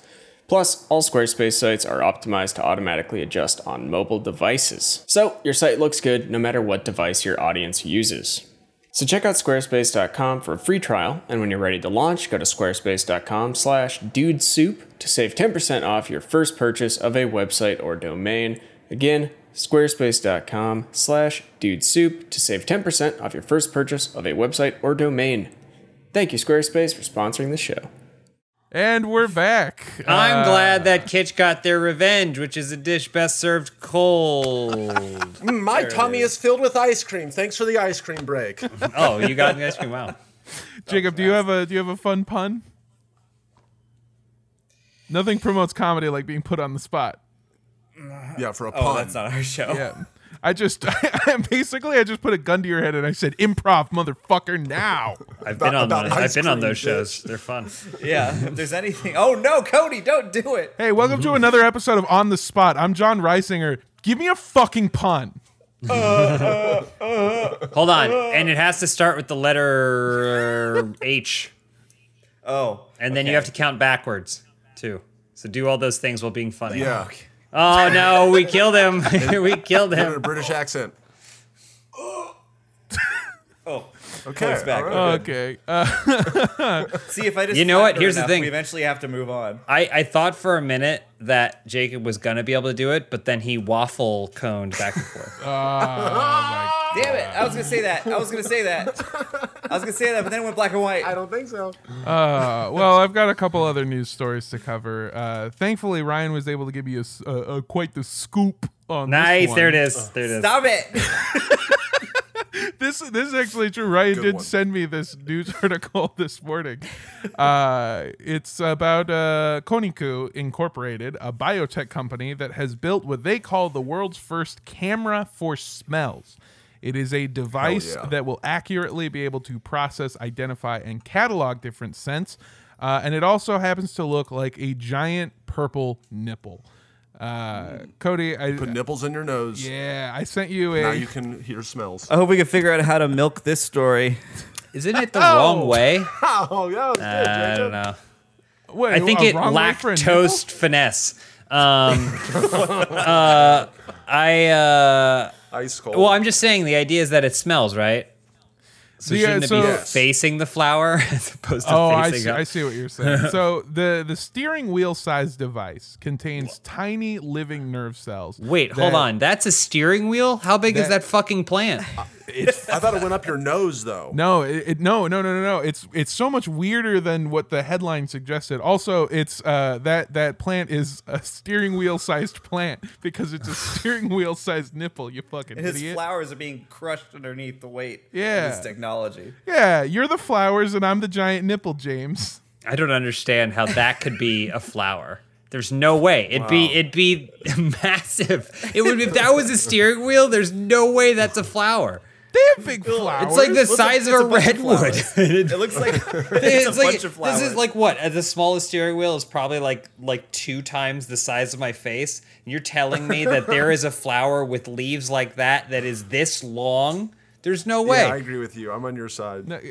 Plus, all Squarespace sites are optimized to automatically adjust on mobile devices. So, your site looks good no matter what device your audience uses. So check out squarespace.com for a free trial, and when you're ready to launch, go to squarespace.com slash dudesoup to save 10% off your first purchase of a website or domain. Again, squarespace.com slash dudesoup to save 10% off your first purchase of a website or domain. Thank you, Squarespace, for sponsoring the show. And we're back. I'm Uh, glad that Kytch got their revenge, which is a dish best served cold. Mm, my tummy is filled with ice cream. Thanks for the ice cream break. oh, you got the ice cream. Wow. Jacob, do you have a do you have a fun pun? Nothing promotes comedy like being put on the spot. yeah, for a pun. Oh, that's not our show. Yeah. I just basically I just put a gun to your head and I said improv motherfucker now. I've been on those, I've been on those bitch. shows. They're fun. Yeah, If there's anything. Oh no, Cody, don't do it. Hey, welcome to another episode of On the Spot. I'm Jon Risinger. Give me a fucking pun. Hold on, and it has to start with the letter H, Oh, and then you have to count backwards too. So do all those things while being funny. yeah. Oh no, we killed him. we killed In a him. British accent. Oh, Okay. Cody's back. all right. Okay. Uh, See if I just. You know what? flatter Here's the thing. We eventually have to move on. I, I thought for a minute that Jacob was gonna be able to do it, but then he waffle coned back and forth. oh my Damn it! I was gonna say that. I was gonna say that. I was gonna say that, but then it went black and white. I don't think so. Uh, well, I've got a couple other news stories to cover. Uh, thankfully, Ryan was able to give you a, uh, uh, quite the scoop on this Nice, there it is. There it is. Stop it! This this is actually true. Ryan Good did one. send me this news article this morning. Uh, it's about uh, Koniku Incorporated, a biotech company that has built what they call the world's first camera for smells. It is a device yeah. that will accurately be able to process, identify, and catalog different scents. Uh, and it also happens to look like a giant purple nipple. Uh, Cody, I Put nipples in your nose. yeah, I sent you a Now you can hear smells. I hope we can figure out how to milk this story. Isn't it the wrong way? Oh, yeah, that was good, I don't know. Wait, I think it wrong lacked for a nipple? toast finesse. Um, uh, I uh, Ice cold. well, I'm just saying the idea is that it smells right. So Yeah, shouldn't it so- be facing the flower as opposed to Oh, I facing see, up? I see what you're saying. so the the steering wheel sized device contains tiny living nerve cells. Wait, hold on. That's a steering wheel. How big is that- that fucking plant? It's I thought it went up your nose, though. no, it, it no no no no no. It's it's so much weirder than what the headline suggested. Also, it's uh that that plant is a steering wheel sized plant because it's a steering wheel sized nipple. You fucking His idiot. flowers are being crushed underneath the weight Yeah. of this technology. yeah, you're the flowers and I'm the giant nipple, James. I don't understand how that could be a flower. There's no way. It'd be it'd be massive. It would if that was a steering wheel. There's no way that's a flower. They have big flowers. It's like the a- size it's of a a bunch of redwood. It looks like it's, It's a like bunch of flowers. this is like what? Uh, The smallest steering wheel is probably like like two times the size of my face. And you're telling me that there is a flower with leaves like that that is this long? There's no way. Yeah, I agree with you. I'm on your side.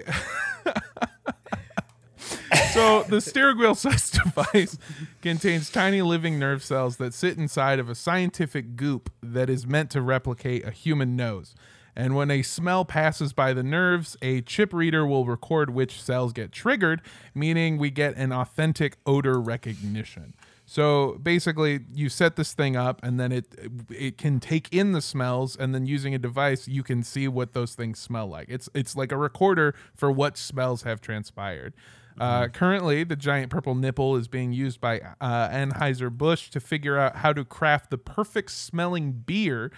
So the steering wheel sized device contains tiny living nerve cells that sit inside of a scientific goop that is meant to replicate a human nose. And when a smell passes by the nerves, a chip reader will record which cells get triggered, meaning we get an authentic odor recognition. So basically, you set this thing up, and then it it can take in the smells, and then using a device, you can see what those things smell like. It's it's like a recorder for what smells have transpired. Uh, currently, the giant purple nipple is being used by uh, Anheuser Busch to figure out how to craft the perfect smelling beer.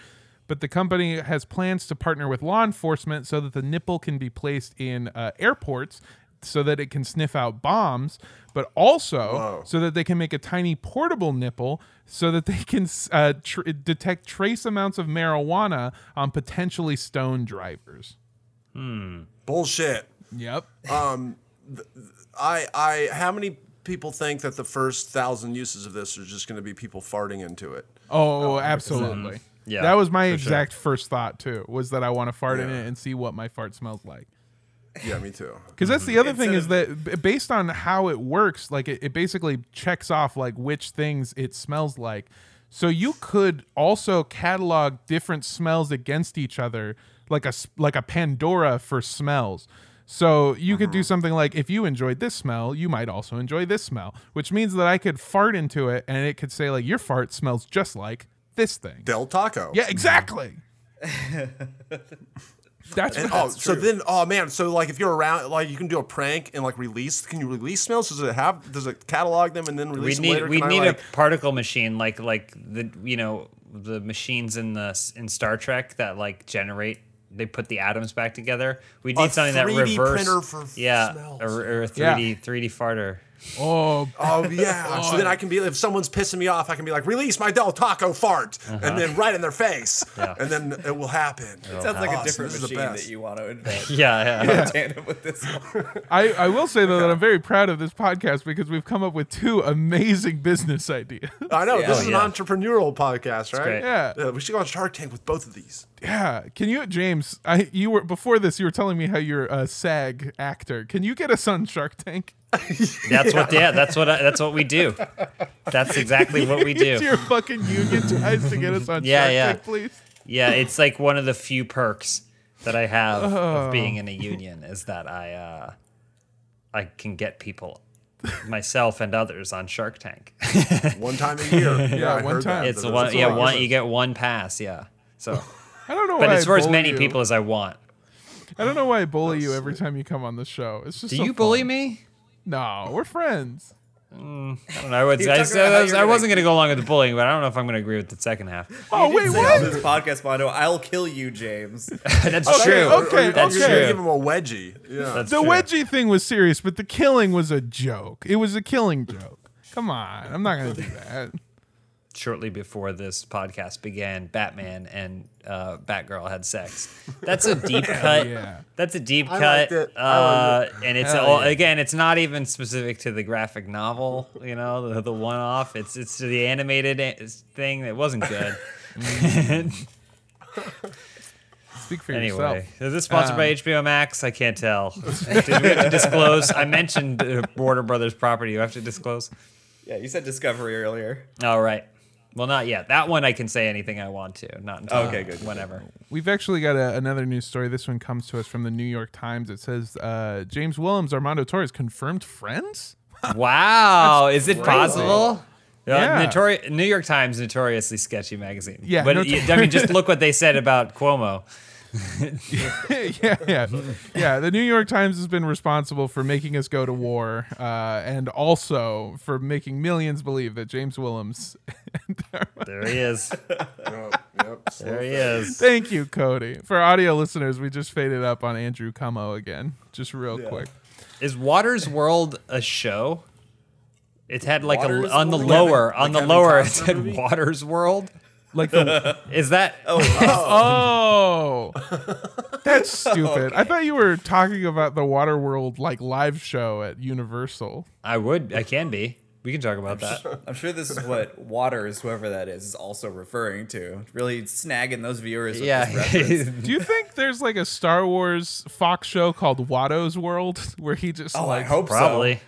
But the company has plans to partner with law enforcement so that the nipple can be placed in uh, airports so that it can sniff out bombs, but also Whoa. so that they can make a tiny portable nipple so that they can uh, tr- detect trace amounts of marijuana on potentially stoned drivers. Hmm. Bullshit. Yep. Um. I, I, how many people think that the first thousand uses of this are just going to be people farting into it? Oh, absolutely. Yeah, that was my for sure. exact first thought too. Was that I want to fart in it and see what my fart smells like. Yeah, me too. Because that's the mhm. other thing is that based on how it works, like it, it basically checks off like which things it smells like. So you could also catalog different smells against each other, like a s- like a Pandora for smells. So you could do mm-hmm. something like if you enjoyed this smell, you might also enjoy this smell, which means that I could fart into it and it could say like your fart smells just like this thing. Del Taco. Yeah, exactly. That's And what, oh, so then, oh man, so like if you're around, like you can do a prank and like release. Can you release smells? Does it have? Does it catalog them and then we release them need later? we Can I, need like, a particle machine like like the you know the machines in the in Star Trek that like generate they put the atoms back together. We need A something that 3D reverse printer for yeah smells. or, or a 3D 3D farter. Oh, Oh yeah. so then I can be if someone's pissing me off, I can be like, release my Del Taco fart, and uh-huh. then right in their face, Yeah. and then it will happen. It sounds like Awesome. a different This machine that you want to invent. Yeah, yeah. in tandem with this one. I, I will say though that I'm very proud of this podcast because we've come up with two amazing business ideas. I know Yeah. this Oh, is yeah. an entrepreneurial podcast, right? yeah. Yeah, we should go on Shark Tank with both of these. Yeah. Can you, James? I you were before this. You were telling me how you're a SAG actor. Can you get us on Shark Tank? That's what yeah, that's what I, that's what we do. That's exactly what we Use do. your fucking union ties to get us on Yeah, Shark yeah. Tank, please. Yeah, it's like one of the few perks that I have Oh. of being in a union is that I uh I can get people myself and others on Shark Tank. One time a year. Yeah, I one time. That. It's That's one yeah, one you get one pass, yeah. So I don't know but why it's I for as many you. people as I want. I don't know why I bully you every time you come on the show. It's just Do so you bully me? No, we're friends. Mm, I don't know. I, would, You're I, talking about how I, you're I wasn't going to go along with the bullying, but I don't know if I'm going to agree with the second half. Oh wait, what? on this podcast, Mondo, I'll kill you, James. That's Okay, true. okay, That's You're true. give him a wedgie. Yeah. That's The true. wedgie thing was serious, but the killing was a joke. It was a killing joke. Come on, I'm not gonna do that. Shortly before this podcast began, Batman and uh, Batgirl had sex. That's a deep cut. yeah. That's a deep I cut. liked it. I Uh, liked and it's Hell all, yeah. again, it's not even specific to the graphic novel. You know, the, the one off. It's it's to the animated a- thing that wasn't good. Speak for anyway, yourself. is this sponsored by Um, HBO Max? I can't tell. Did we have to disclose? I mentioned uh, Warner Brothers property. You have to disclose. yeah, you said Discovery earlier. All right. Well, not yet. That one I can say anything I want to. Not until Okay, good, good, Whenever. We've actually got a, another news story. This one comes to us from the New York Times. It says uh, James Willems, Armando Torres confirmed friends. Wow, is it crazy. possible? Yeah. Yeah. Notori- New York Times, notoriously sketchy magazine. Yeah, but notor- I mean, just look what they said about Cuomo. yeah, yeah, yeah. The New York Times has been responsible for making us go to war, uh, and also for making millions believe that James Willems. There he is. Yep, yep. There he is. Thank you, Cody. For audio listeners, we just faded up on Andrew Cuomo again, just real quick. Is Watters World a show? It had like Waters a on the World? lower on the lower it said? Watters World. Like the Is that oh, oh. that's stupid. I thought you were talking about the Waterworld like live show at Universal. I would I can be. We can talk about that. I'm sure this is what Watters, whoever that is, is also referring to. Really snagging those viewers with Yeah. Do you think there's like a Star Wars Fox show called Watto's World where he just Oh, I like hope Probably. so.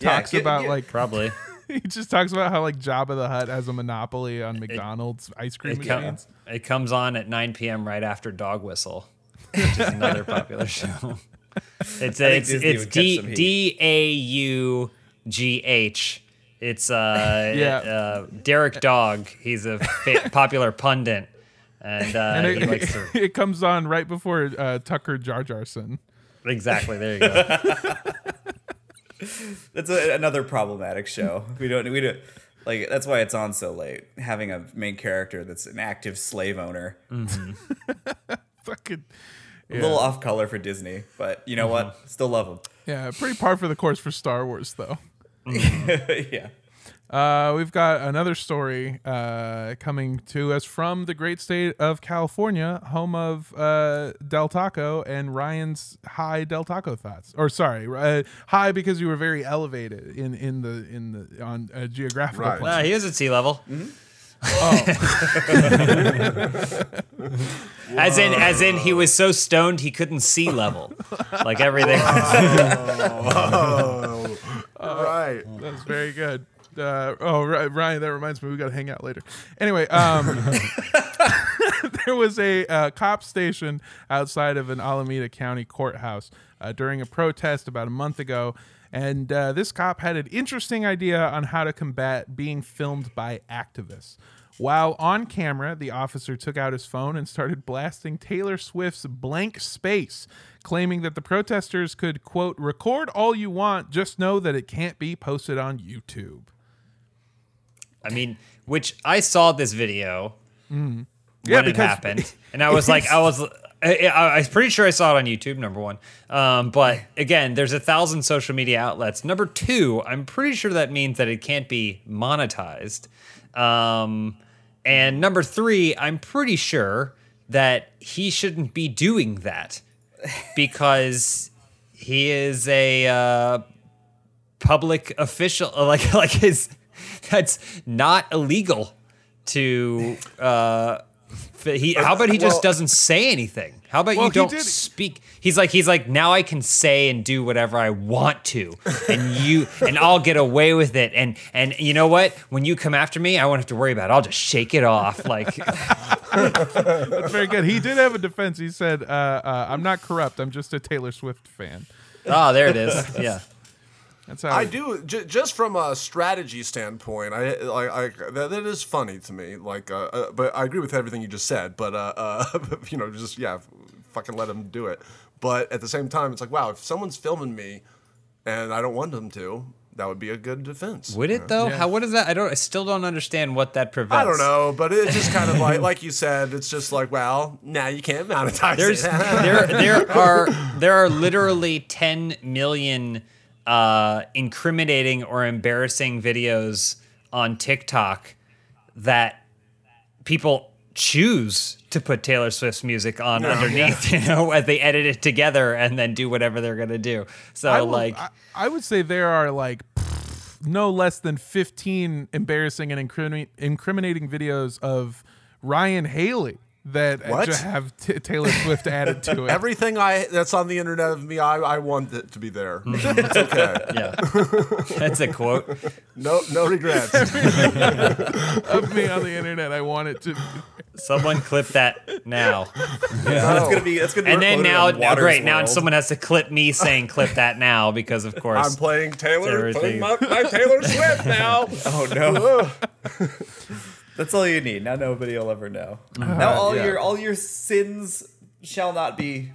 Yeah, talks get- about get- like Probably. he just talks about how like Jabba the Hutt has a monopoly on McDonald's ice cream It, com- it comes on at 9 p.m. right after Dog Whistle, which is another popular show. It's think it's Disney it's D. D A U G H. It's uh, Yeah. uh Derek Dog. He's a fa- popular pundit, and, uh, And he it, likes to it comes on right before uh, Tucker Jar Jarson. exactly. There you go. That's a, another problematic show. We don't. We don't. Like that's why it's on so late. Having a main character that's an active slave owner, mm-hmm. Fucking a little off color for Disney, but you know what? Mm-hmm. Still love them. yeah, pretty par for the course for Star Wars though. them. yeah. Uh, we've got another story uh, coming to us from the great state of California, home of uh, Del Taco and Ryan's high Del Taco thoughts. Or sorry, uh, high because you were very elevated in in the in the on a geographical Right. plane. Uh, he is at sea level. as in, as in, he was so stoned he couldn't see level, like everything. Oh, right. That's very good. Uh, oh, Ry- Ryan, that reminds me, we got to hang out later. Anyway, um, there was a uh, cop station outside of an Alameda County courthouse uh, during a protest about a month ago. And uh, this cop had an interesting idea on how to combat being filmed by activists. While on camera, the officer took out his phone and started blasting Taylor Swift's Blank Space, claiming that the protesters could, quote, record all you want, just know that it can't be posted on YouTube. I mean, which I saw this video Yeah, when it because- happened, and I was like, I was. I, I, I'm pretty sure I saw it on YouTube. Number one, um, but again, there's a thousand social media outlets. Number two, I'm pretty sure that means that it can't be monetized. Um, and number three, I'm pretty sure that he shouldn't be doing that because he is a uh, public official. Like like his that's not illegal to. Uh, he, how about he just Well- doesn't say anything? How about Well, you don't did- speak? He's like he's like now I can say and do whatever I want to, and you and I'll get away with it. And and you know what? When you come after me, I won't have to worry about. it. I'll just shake it off. Like That's very good. He did have a defense. He said, uh, uh, I'm not corrupt. I'm just a Taylor Swift fan. oh, there it is. Yeah. That's how I do j- just from a strategy standpoint. I like I, that, that is funny to me. Like, uh, uh, but I agree with everything you just said. But uh, uh, you know, just yeah, fucking let them do it. But at the same time, it's like, wow, if someone's filming me and I don't want them to, that would be a good defense. Would it though? How? What is that? I don't. I still don't understand what that prevents. I don't know, but it's just kind of like, like you said, it's just like, well, now you can't monetize There's it. there there are there are literally 10 million uh, incriminating or embarrassing videos on TikTok that people choose to put Taylor Swift's music on underneath, you know, as they edit it together and then do whatever they're gonna do. So I like I, I would say there are like no less than 15 embarrassing and incrimi- incriminating videos of Ryan Haley that What? just have t- Taylor Swift added to it. Everything I that's on the internet of me, I, I want it to be there. Mm-hmm. it's okay. yeah, that's a quote. No, no regrets. of me on the internet. I want it to. Someone clip that now. That's gonna be. That's gonna be. And then recorded now, on Water's great. Now someone has to clip me saying "clip that now" because, of course, I'm playing Taylor, Everything. playing my, my Taylor Swift now. Oh no. That's all you need. Now nobody will ever know. now all yeah. your all your sins shall not be.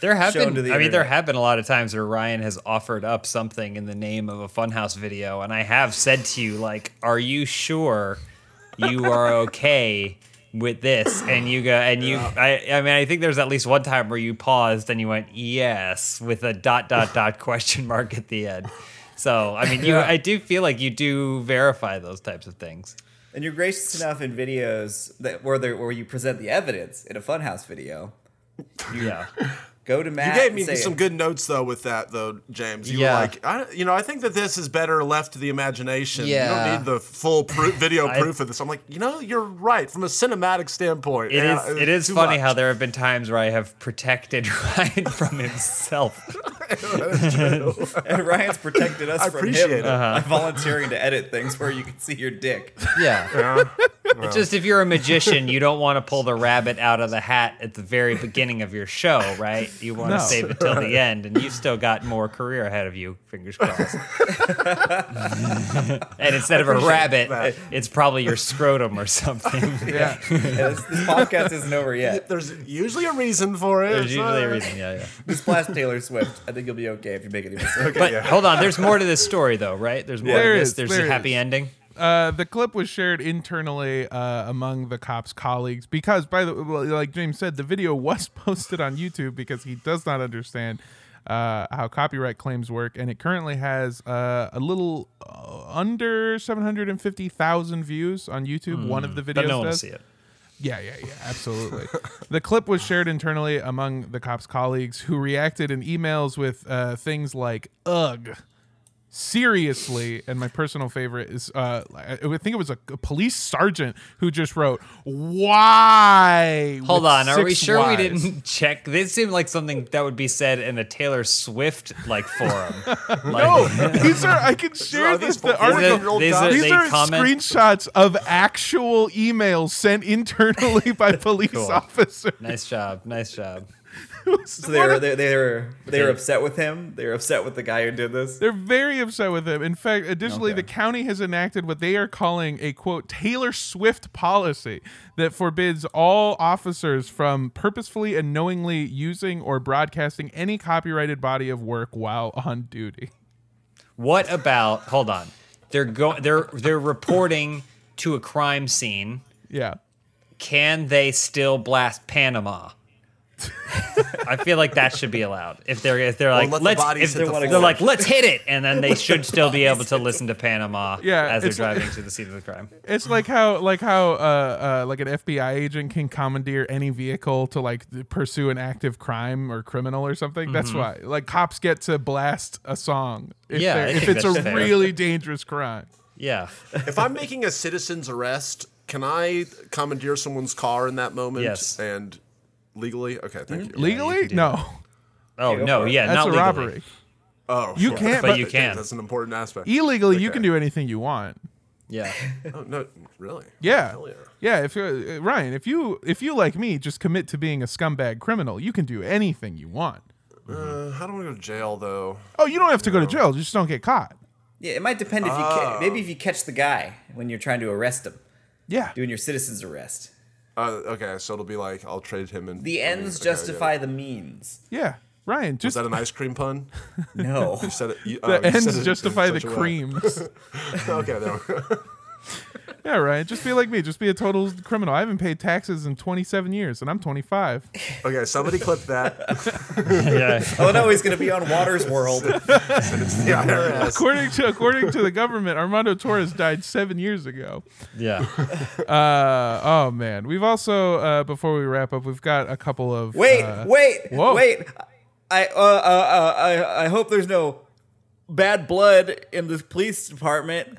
There have shown been. to the I mean, there have been a lot of times where Ryan has offered up something in the name of a Funhaus video, and I have said to you, like, "Are you sure you are okay with this?" And you go, and you, I, I mean, I think there's at least one time where you paused and you went, "Yes," with a dot dot dot question mark at the end. So, I mean, you, I do feel like you do verify those types of things. And you're gracious enough in videos that where there where you present the evidence in a Funhaus video. Yeah. Go to You gave me say, some good notes though with that though, James. You Yeah. were like, I, you know, I think that this is better left to the imagination. Yeah. You don't need the full proof, video I- proof of this. I'm like, you know, you're right from a cinematic standpoint. It Yeah, is. it's It is too funny much. how there have been times where I have protected Ryan from himself. and Ryan's protected us I from appreciate him it. Uh-huh. by volunteering to edit things where you can see your dick. Yeah. It's just if you're a magician, you don't want to pull the rabbit out of the hat at the very beginning of your show, right? You want to No. save it till the end, and you've still got more career ahead of you. Fingers crossed. and instead of a rabbit, that. it's probably your scrotum or something. Yeah. Yeah, this, this podcast isn't over yet. There's usually a reason for it. There's usually a reason. Yeah, yeah. Just blast Taylor Swift. I think you'll be okay if you make any mistakes. But yeah. hold on, there's more to this story, though, right? There's more There to this. is, There's there a happy is. ending. Uh, the clip was shared internally uh, among the cops' colleagues because, by the well, like James said, the video was posted on YouTube because he does not understand uh, how copyright claims work, and it currently has uh, a little uh, under seven hundred and fifty thousand views on YouTube. One of the videos But no does. see it. Yeah, yeah, yeah, absolutely. the clip was shared internally among the cops' colleagues who reacted in emails with uh, things like "ugh," seriously, and my personal favorite is uh, I I think it was a, a police sergeant who just wrote "why." Hold on, are we six sure we didn't check? This seemed like something that would be said in a Taylor Swift like forum. Like, No, these are I can share this. these The article. Four-year-old These are- These are screenshots of actual emails sent internally by police Cool. officers. nice job, nice job. So they were they, they were they were upset with him. They were upset with the guy who did this. They're very upset with him. In fact, additionally, Okay. the county has enacted what they are calling a quote Taylor Swift policy that forbids all officers from purposefully and knowingly using or broadcasting any copyrighted body of work while on duty. What about? Hold on. They're going. They're they're reporting to a crime scene. Yeah. Can they still blast Panama? I feel like that should be allowed. If they're if they're like let let's bodies if hit the they're like let's hit it, and then they should still be able to listen to Panama Yeah, as they're it's like- driving to the scene of the crime. It's like how like how uh, uh like an FBI agent can commandeer any vehicle to like pursue an active crime or criminal or something. That's why like cops get to blast a song if, Yeah, if it's a fair. really dangerous crime. Yeah. if I'm making a citizen's arrest, can I commandeer someone's car in that moment? Yes. And legally? Okay, thank you. Legally, do no, Oh no, yeah, that's not a legally. robbery. Oh, You sure. can't, But but you can. That's an important aspect. illegally you Okay. can do anything you want. Yeah. Oh, no, really? Yeah. Hell yeah. Yeah, if you're, uh, Ryan, if you if you like me, just commit to being a scumbag criminal. You can do anything you want. Uh, how do I go to jail though? Oh, you don't have to go to jail. Just don't get caught. Yeah, it might depend if you ca- maybe if you catch the guy when you're trying to arrest him, Yeah. doing your citizen's arrest. Uh, okay, so it'll be like I'll trade him in. The ends okay, justify yeah. the means. Yeah. Ryan, Is just that an ice cream pun? No. You said it. You, the oh, you said ends it in justify the such a way. creams. okay, there we go. yeah, right. just be like me. Just be a total criminal. I haven't paid taxes in 27 years, and I'm 25. Okay, somebody clip that. Yeah. oh no, he's gonna be on Watters' World. It's according to according to the government, Armando Torres died seven years ago. Yeah. Uh, oh man, we've also uh, before we wrap up, we've got a couple of Wait, uh, wait, whoa. wait. I uh, uh, uh I I hope there's no bad blood in this police department.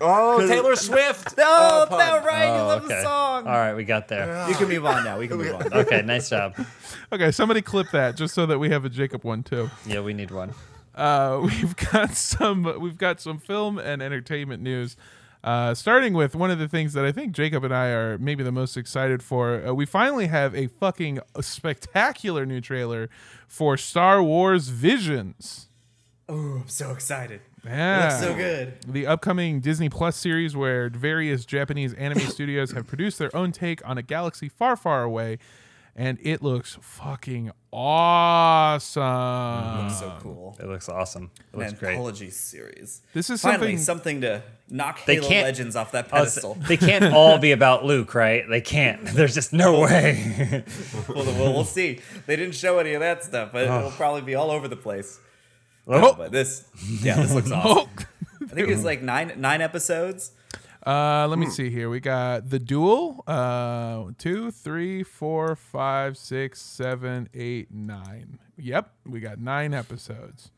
Oh, Taylor Swift. No, no, pun. Ryan, you Oh, love okay. the song. All right, we got there. You can move on now. We can move on. Okay, nice job. Okay, somebody clip that just so that we have a Jacob one too. Yeah, we need one. Uh, we've got some we've got some film and entertainment news. Uh, starting with one of the things that I think Jacob and I are maybe the most excited for. Uh, we finally have a fucking spectacular new trailer for Star Wars Visions. Oh, I'm so excited. Yeah. Looks so good. The upcoming Disney Plus series, where various Japanese anime studios have produced their own take on a galaxy far, far away, and it looks fucking awesome. It Looks so cool. It looks awesome. It An looks great. anthology series. This is Finally something- something to knock They Halo can't- Legends off that Oh, s- pedestal. they can't all be about Luke, right? They can't. There's just no way. well, well, we'll see. They didn't show any of that stuff, but it'll probably be all over the place. Oh. But this, yeah, this looks awesome. Oh. I think it's like nine nine episodes. Uh, let me see here. We got the duel. Uh, two, three, four, five, six, seven, eight, nine. Yep, we got nine episodes.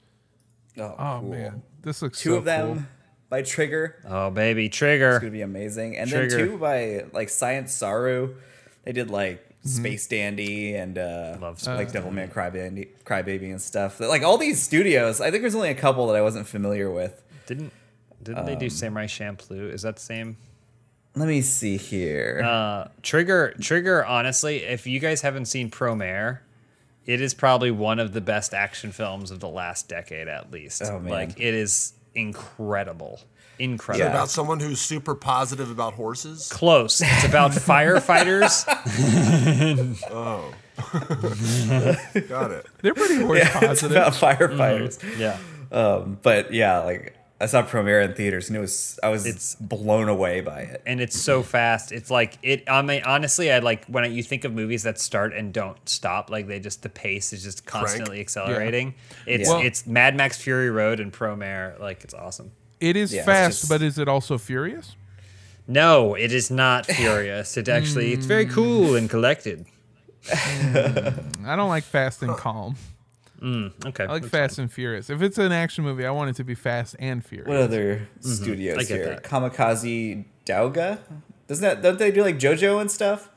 Oh, Oh cool. man, this looks Two so of them cool. by Trigger. oh, baby, trigger. It's Trigger. gonna be amazing. And Trigger. then two by like Science Saru. They did like Space Dandy and uh, Love like Space Devilman Crybaby, Crybaby and stuff. Like all these studios. I think there's only a couple that I wasn't familiar with. Didn't didn't they do Samurai Champloo? Is that the same? Let me see here. Uh, Trigger, Trigger. Honestly, if you guys haven't seen Promare, it is probably one of the best action films of the last decade, at least. Oh, man. Like it is incredible, Is incredible. it about someone who's super positive about horses? Close. It's about firefighters. Oh. Got it. They're pretty horse it's positive. about firefighters. yeah. Um, but yeah, like I saw Promare in theaters and it was I was It's- blown away by it. and it's so fast. It's like it. I mean, honestly, I like when I, you think of movies that start and don't stop. Like they just the pace is just constantly accelerating. It's Yeah. it's Mad Max Fury Road and Promare. Like it's awesome. It is Yeah, fast, just- but is it also furious? No, it is not furious. It actually it's very cool and collected. I don't like fast and calm. Okay, I like that's fast and furious. If it's an action movie, I want it to be fast and furious. What other I studios get here? that. Kamikaze Douga? Doesn't that don't they do like JoJo and stuff?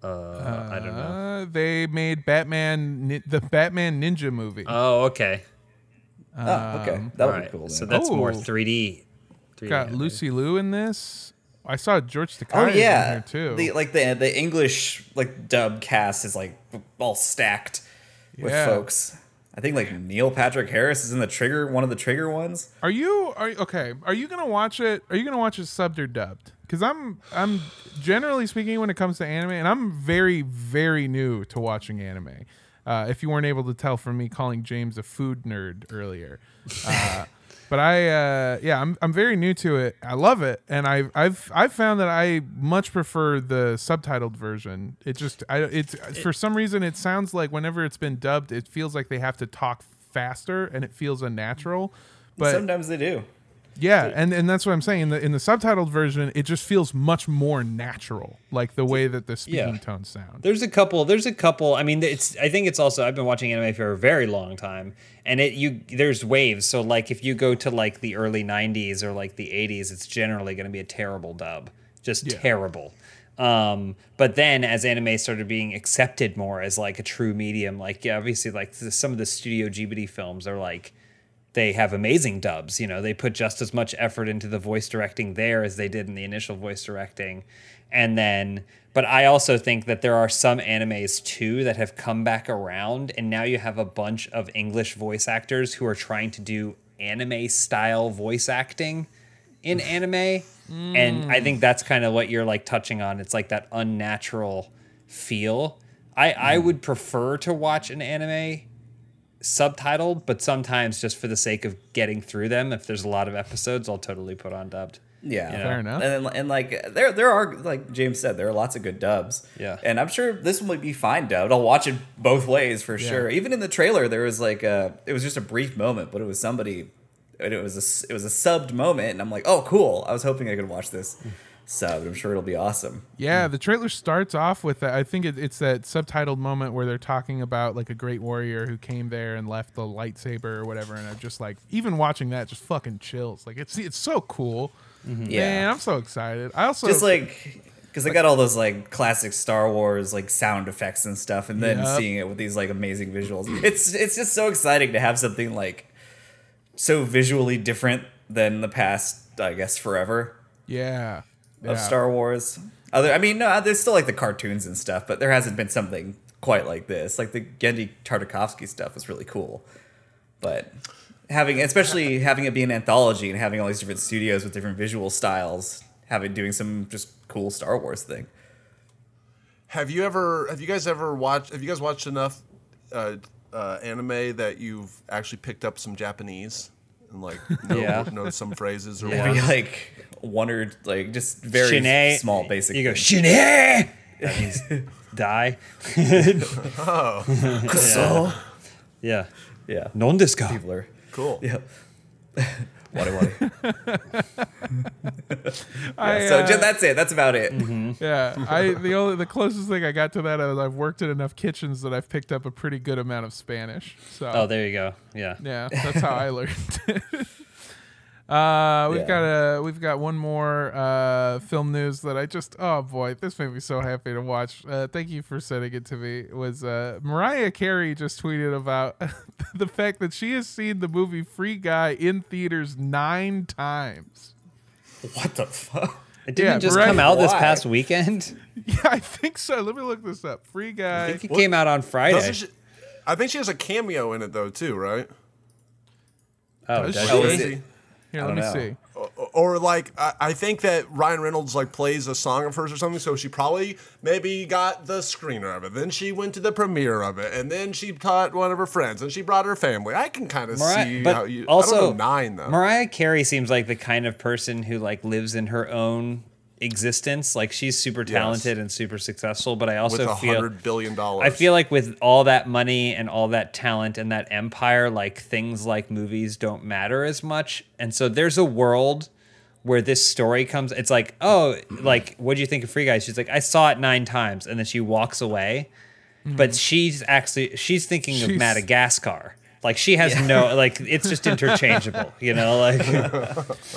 fine. Uh, I don't know. Uh, they made Batman, the Batman Ninja movie. Oh, okay. Oh, um, okay. That would right. be cool. So then. that's more Oh. 3D. 3D Got animated. Lucy Liu in this. I saw George Takei Oh in yeah, here too. the like the the English like dub cast is like all stacked. with Yeah. folks. I think like Neil Patrick Harris is in the trigger, one of the trigger ones. Are you are okay? Are you gonna watch it? Are you gonna watch it subbed or dubbed? Because I'm I'm generally speaking when it comes to anime, and I'm very very new to watching anime. Uh, if you weren't able to tell from me calling James a food nerd earlier, uh, but I uh, yeah I'm I'm very new to it. I love it, and I've I've I've found that I much prefer the subtitled version. It just I it's for some reason it sounds like whenever it's been dubbed, it feels like they have to talk faster, and it feels unnatural. But Sometimes they do. Yeah, and, and that's what I'm saying. In the in the subtitled version, it just feels much more natural, like the way that the speaking Yeah. tones sound. There's a couple. There's a couple. I mean, it's. I think it's also. I've been watching anime for a very long time, and it you there's waves. So like, if you go to like the early '90s or like the '80s, it's generally going to be a terrible dub, just Yeah. terrible. Um, but then as anime started being accepted more as like a true medium, like yeah, obviously like some of the Studio Ghibli films are like they have amazing dubs. You know, they put just as much effort into the voice directing there as they did in the initial voice directing. And then, but I also think that there are some animes too that have come back around, and now you have a bunch of English voice actors who are trying to do anime style voice acting in anime. And I think mm. that's kind of what you're like touching on. It's like that unnatural feel. I, I mm. would prefer to watch an anime subtitled, but sometimes just for the sake of getting through them, if there's a lot of episodes, I'll totally put on dubbed. Yeah, Fair enough. And and like there there are like James said there are lots of good dubs. Yeah. and I'm sure this one would be fine dubbed. I'll watch it both ways for sure. Even in the trailer, there was like a it was just a brief moment, but it was somebody. and It was a s- it was a subbed moment, and I'm like, oh cool. I was hoping I could watch this subbed. I'm sure it'll be awesome. Yeah, the trailer starts off with that. I think it, it's that subtitled moment where they're talking about like a great warrior who came there and left the lightsaber or whatever. And I'm just like, even watching that just fucking chills. Like it's it's so cool. Mm-hmm. Yeah, Man, I'm so excited. I also just like because they got all those like classic Star Wars like sound effects and stuff, and then Yep. seeing it with these like amazing visuals. It's it's just so exciting to have something like so visually different than the past, I guess, forever yeah, yeah. of Star Wars. Other, I mean, no, there's still like the cartoons and stuff, but there hasn't been something quite like this. Like the Genndy Tartakovsky stuff was really cool, but having, especially having it be an anthology and having all these different studios with different visual styles, having doing some just cool Star Wars thing. Have you ever? Have you guys ever watched? Have you guys watched enough uh, uh, anime that you've actually picked up some Japanese and like know, Yeah. know some phrases or Yeah. Like one or like just very Shine- small, basic. You go things. shine. That means die. so Yeah. yeah, Non disco. people are Cool. yeah. Wadi wadi. I, so uh, ju- that's it. That's about it. Yeah, I the only the closest thing I got to that is I've worked in enough kitchens that I've picked up a pretty good amount of Spanish. So Oh, there you go. Yeah. yeah, that's how I learned. Uh, we've Yeah. got a we've got one more uh, film news that I just oh boy, this made me so happy to watch. Uh, thank you for sending it to me. It was uh, Mariah Carey just tweeted about the fact that she has seen the movie Free Guy in theaters nine times. What the fuck? It didn't Yeah, just right. come out this past weekend. Yeah, I think so. Let me look this up. Free Guy. I Guy. think it came out on Friday. She, I think she has a cameo in it though too, right? oh, Does does she? She? is it? Here, let me know. see. Or like I, I think that Ryan Reynolds like plays a song of hers or something, so she probably maybe got the screener of it. Then she went to the premiere of it, and then she taught one of her friends, and she brought her family. I can kind of Mariah, see but how you. also I don't know nine though. Mariah Carey seems like the kind of person who like lives in her own existence. Like she's super talented and super successful, but I with also a feel hundred billion dollars. I feel like with all that money and all that talent and that empire, like things like movies don't matter as much. And so there's a world where this story comes. It's like, oh, like what do you think of Free Guy? She's like, I saw it nine times, and then she walks away. But mm-hmm. she's actually she's thinking of Madagascar. Like she has no like it's just interchangeable, you know. Like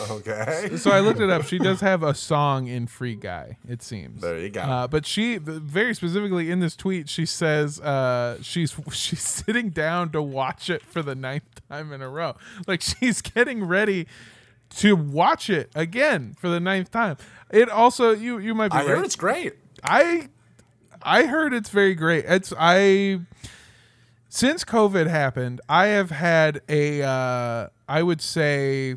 okay. So I looked it up. She does have a song in Free Guy. It seems. There you go. Uh, but she very specifically in this tweet, she says uh, she's she's sitting down to watch it for the ninth time in a row. Like she's getting ready to watch it again for the ninth time. It also you you might be I right. heard it's great. I I heard it's very great. It's I since COVID happened, I have had a, uh, I would say,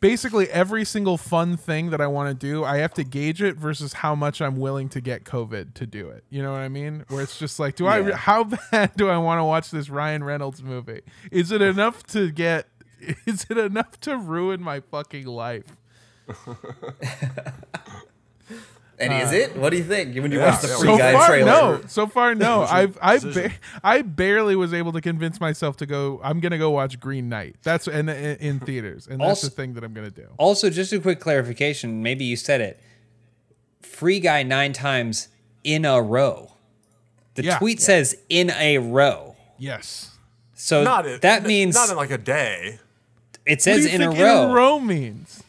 basically every single fun thing that I want to do, I have to gauge it versus how much I'm willing to get COVID to do it. You know what I mean? Where it's just like, do I, how bad do I want to watch this Ryan Reynolds movie? Is it enough to get, is it enough to ruin my fucking life? And is uh, it? What do you think when you Yeah, watch the Free so Guy far, trailer? no. So far, no. I've I decision. ba- I barely was able to convince myself to go. I'm gonna go watch Green Knight. That's in in, in theaters, and that's Also- the thing that I'm gonna do. Also, just a quick clarification. Maybe you said it. Free guy nine times in a row. The Yeah. tweet says in a row. Yes. So Not in, that n- means not in like a day. it says in a row. In a row means.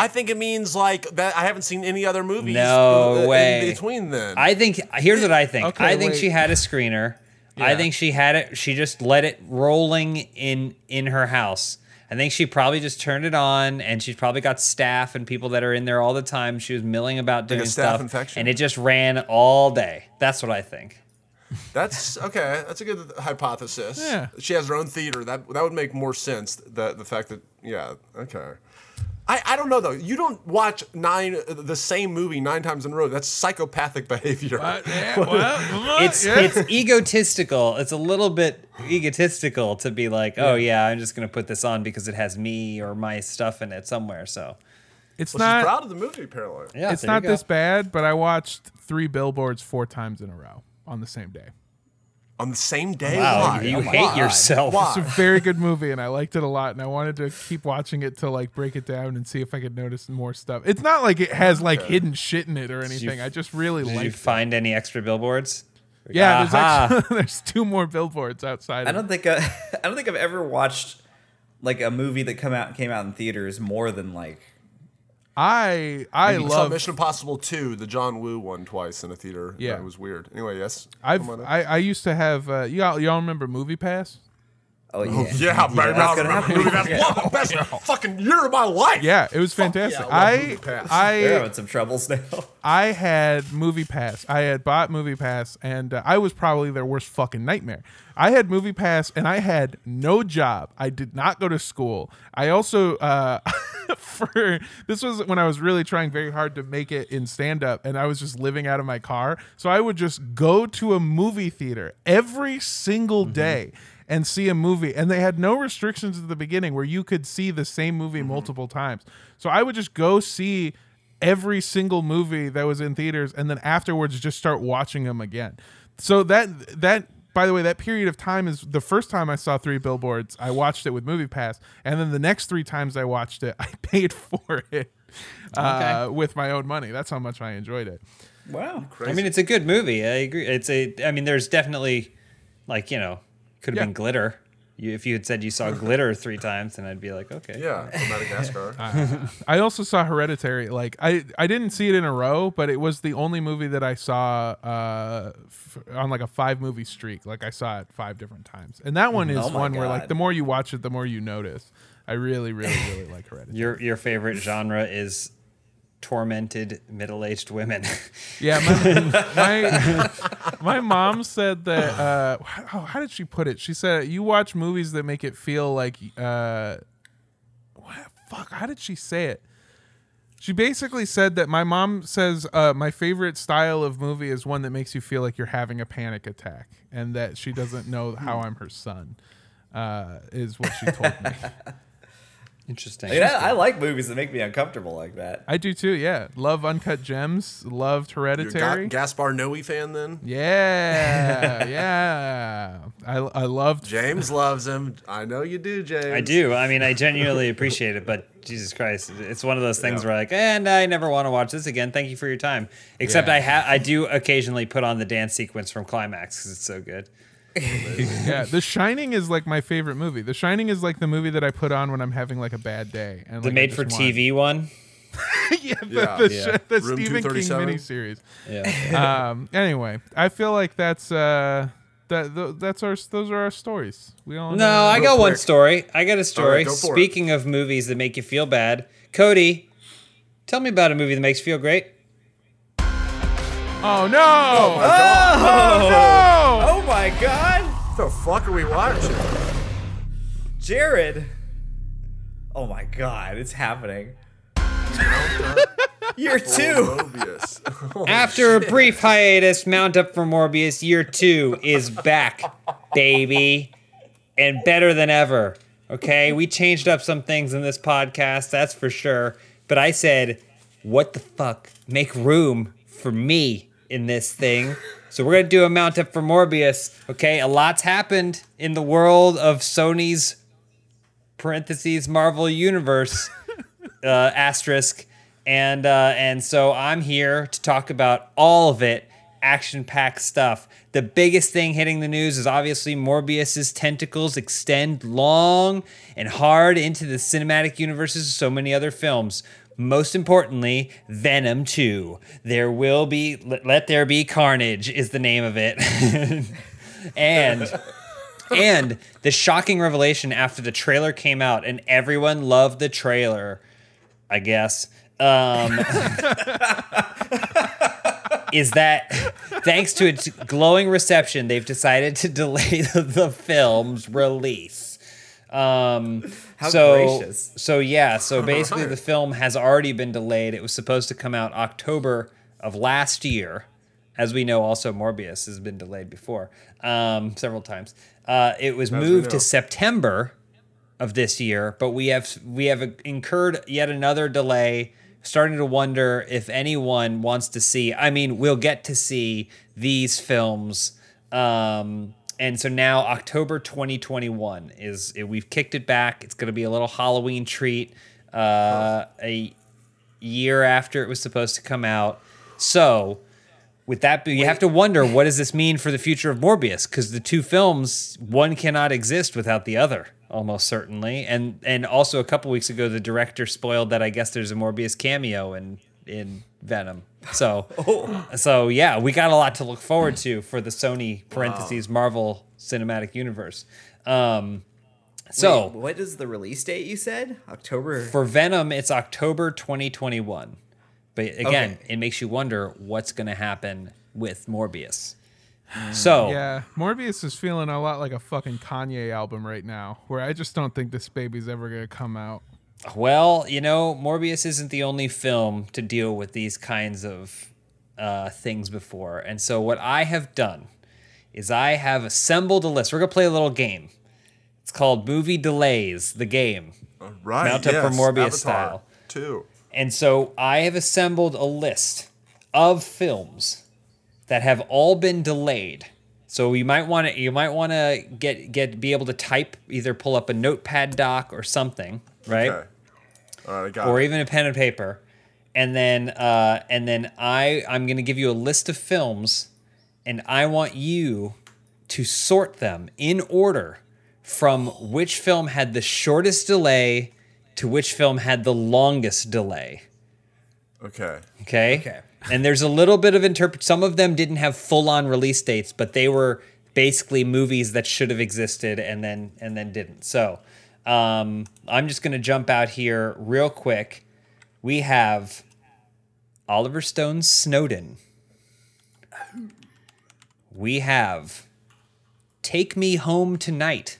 I think it means like that. I haven't seen any other movies. No in- in way. between then. I think here's what I think. Okay, I think wait. she had a screener. I think she had it. She just let it rolling in in her house. I think she probably just turned it on, and she's probably got staff and people that are in there all the time. She was milling about doing a staff stuff, infection. and it just ran all day. That's what I think. That's okay. That's a good hypothesis. Yeah. She has her own theater. That that would make more sense. The the fact that yeah okay. I, I don't know though. You don't watch nine the same movie nine times in a row. That's psychopathic behavior. yeah, well, It's yeah. it's egotistical. It's a little bit egotistical to be like, oh yeah, I'm just gonna put this on because it has me or my stuff in it somewhere. So it's Well, not. she's proud of the movie apparently. yeah, it's not this bad, but I watched three billboards four times in a row on the same day. On the same day. Wow, Why? you Oh hate my God. yourself. Why? It's a very good movie, and I liked it a lot. And I wanted to keep watching it to like break it down and see if I could notice more stuff. It's not like it has like hidden shit in it or anything. I just really Did you like. find any extra billboards? Yeah, there's actually there's two more billboards outside. I don't think uh, I don't think I've ever watched like a movie that come out came out in theaters more than like I I saw love Mission Impossible 2, the John Woo one, twice in a theater. Yeah. it was weird. Anyway, yes. I've Come on up. I, I used to have uh, y'all y'all remember Movie Pass? Oh yeah yeah, baby, that's I gonna remember happen. movie. That's one of the best fucking year of my life. Yeah, it was fantastic. yeah, I love I Movie They're I having some troubles now. I had Movie Pass. I had bought Movie Pass, and uh, I was probably their worst fucking nightmare. I had Movie Pass, and I had no job. I did not go to school. I also, uh, for this was when I was really trying very hard to make it in stand up, and I was just living out of my car. So I would just go to a movie theater every single day and see a movie. And they had no restrictions at the beginning where you could see the same movie multiple times. So I would just go see every single movie that was in theaters and then afterwards just start watching them again. So that that by the way, that period of time is the first time I saw three billboards. I watched it with Movie Pass, and then the next three times I watched it, I paid for it uh, with my own money. That's how much I enjoyed it. wow. I mean, it's a good movie. I agree. It's a. I mean, there's definitely, like you know, could have Yeah. been glitter. You, if you had said you saw glitter three times, then I'd be like, okay. Yeah, from Madagascar. I also saw Hereditary. Like I, I didn't see it in a row, but it was the only movie that I saw uh, f- on like a five movie streak. Like I saw it five different times, and that one is Oh my one where like the more you watch it, the more you notice. I really, really, really like Hereditary. Your your favorite genre is tormented middle aged women. Yeah, my my, my mom said that. Uh, oh, how did she put it? She said you watch movies that make it feel like. Uh, what? Fuck. How did she say it? She basically said that my mom says uh, my favorite style of movie is one that makes you feel like you're having a panic attack, and that she doesn't know how I'm her son. Uh, is what she told me. Interesting. I, mean, I, I like movies that make me uncomfortable like that. I do too. Yeah, love Uncut Gems. Loved You're a Hereditary. Ga- Gaspar Noe fan then? Yeah, yeah. I I loved. James loves him. I know you do, James. I do. I mean, I genuinely appreciate it, but Jesus Christ, it's one of those things Yeah. where like, and I never want to watch this again. Thank you for your time. Except Yeah. I ha- I do occasionally put on the dance sequence from Climax because it's so good. Yeah, The Shining is like my favorite movie. The Shining is like the movie that I put on when I'm having like a bad day. And The like, made just for want- TV one. yeah, the, Yeah. the, Yeah. sh- the Stephen King 237? miniseries. Yeah. Um. Anyway, I feel like that's uh that th- that's our those are our stories. We all No, know. I got one story. I got a story. go for it. Speaking of movies that make you feel bad, Cody, tell me about a movie that makes you feel great. Oh no! Oh, oh, no! Oh my god! What the fuck are we watching? Jared. Oh my god, it's happening. Year two. Morbius. After a brief hiatus, Mount Up for Morbius Year 2 is back, baby. And better than ever. Okay? We changed up some things in this podcast, that's for sure. But I said, what the fuck? Make room for me in this thing. So we're to do a Mount Up for Morbius. Okay? A lot's happened in the world of Sony's parentheses Marvel Universe uh, asterisk, and uh, and so I'm here to talk about all of it, action-packed stuff. The biggest thing hitting the news is obviously Morbius's tentacles extend long and hard into the cinematic universes of so many other films. Most importantly, Venom 2. There will be let, let there be carnage is the name of it. and and the shocking revelation after the trailer came out and everyone loved the trailer i guess um, is that thanks to its glowing reception they've decided to delay the, the film's release um, How so, gracious. so yeah so basically the film has already been delayed it was supposed to come out october of last year as we know also morbius has been delayed before um, several times uh, it was we moved to september of this year, but we have we have incurred yet another delay. Starting to wonder if anyone wants to see. I mean, we'll get to see these films, um, and so now October 2021 is we've kicked it back. It's going to be a little Halloween treat. Uh, a year after it was supposed to come out. So, with that, you have to wonder what does this mean for the future of Morbius? Because the two films, one cannot exist without the other, almost certainly. And and also a couple weeks ago, the director spoiled that I guess there's a Morbius cameo in in Venom. So so yeah, we got a lot to look forward to for the Sony parentheses Marvel Cinematic Universe. Um, so Wait, what is the release date you said? October. for Venom, it's October 2021. But again, Okay. it makes you wonder what's going to happen with Morbius. So, Yeah, Morbius is feeling a lot like a fucking Kanye album right now, where I just don't think this baby's ever gonna come out. Well, you know, Morbius isn't the only film to deal with these kinds of uh, things before. And so, what I have done is I have assembled a list. We're going to play a little game. It's called Movie Delays, the game. Right. Mount up for Morbius Avatar style. Two. And so I have assembled a list of films that have all been delayed. So you might want to you might want to get get be able to type either pull up a notepad doc or something, right? Okay. All right, I got Or it. even a pen and paper. And then uh, and then I I'm going to give you a list of films and I want you to sort them in order from which film had the shortest delay to which film had the longest delay. Okay. Okay. Okay. And there's a little bit of interpret. Some of them didn't have full on release dates, but they were basically movies that should have existed and then and then didn't. So um, I'm just gonna jump out here real quick. We have Oliver Stone's Snowden. We have Take Me Home Tonight.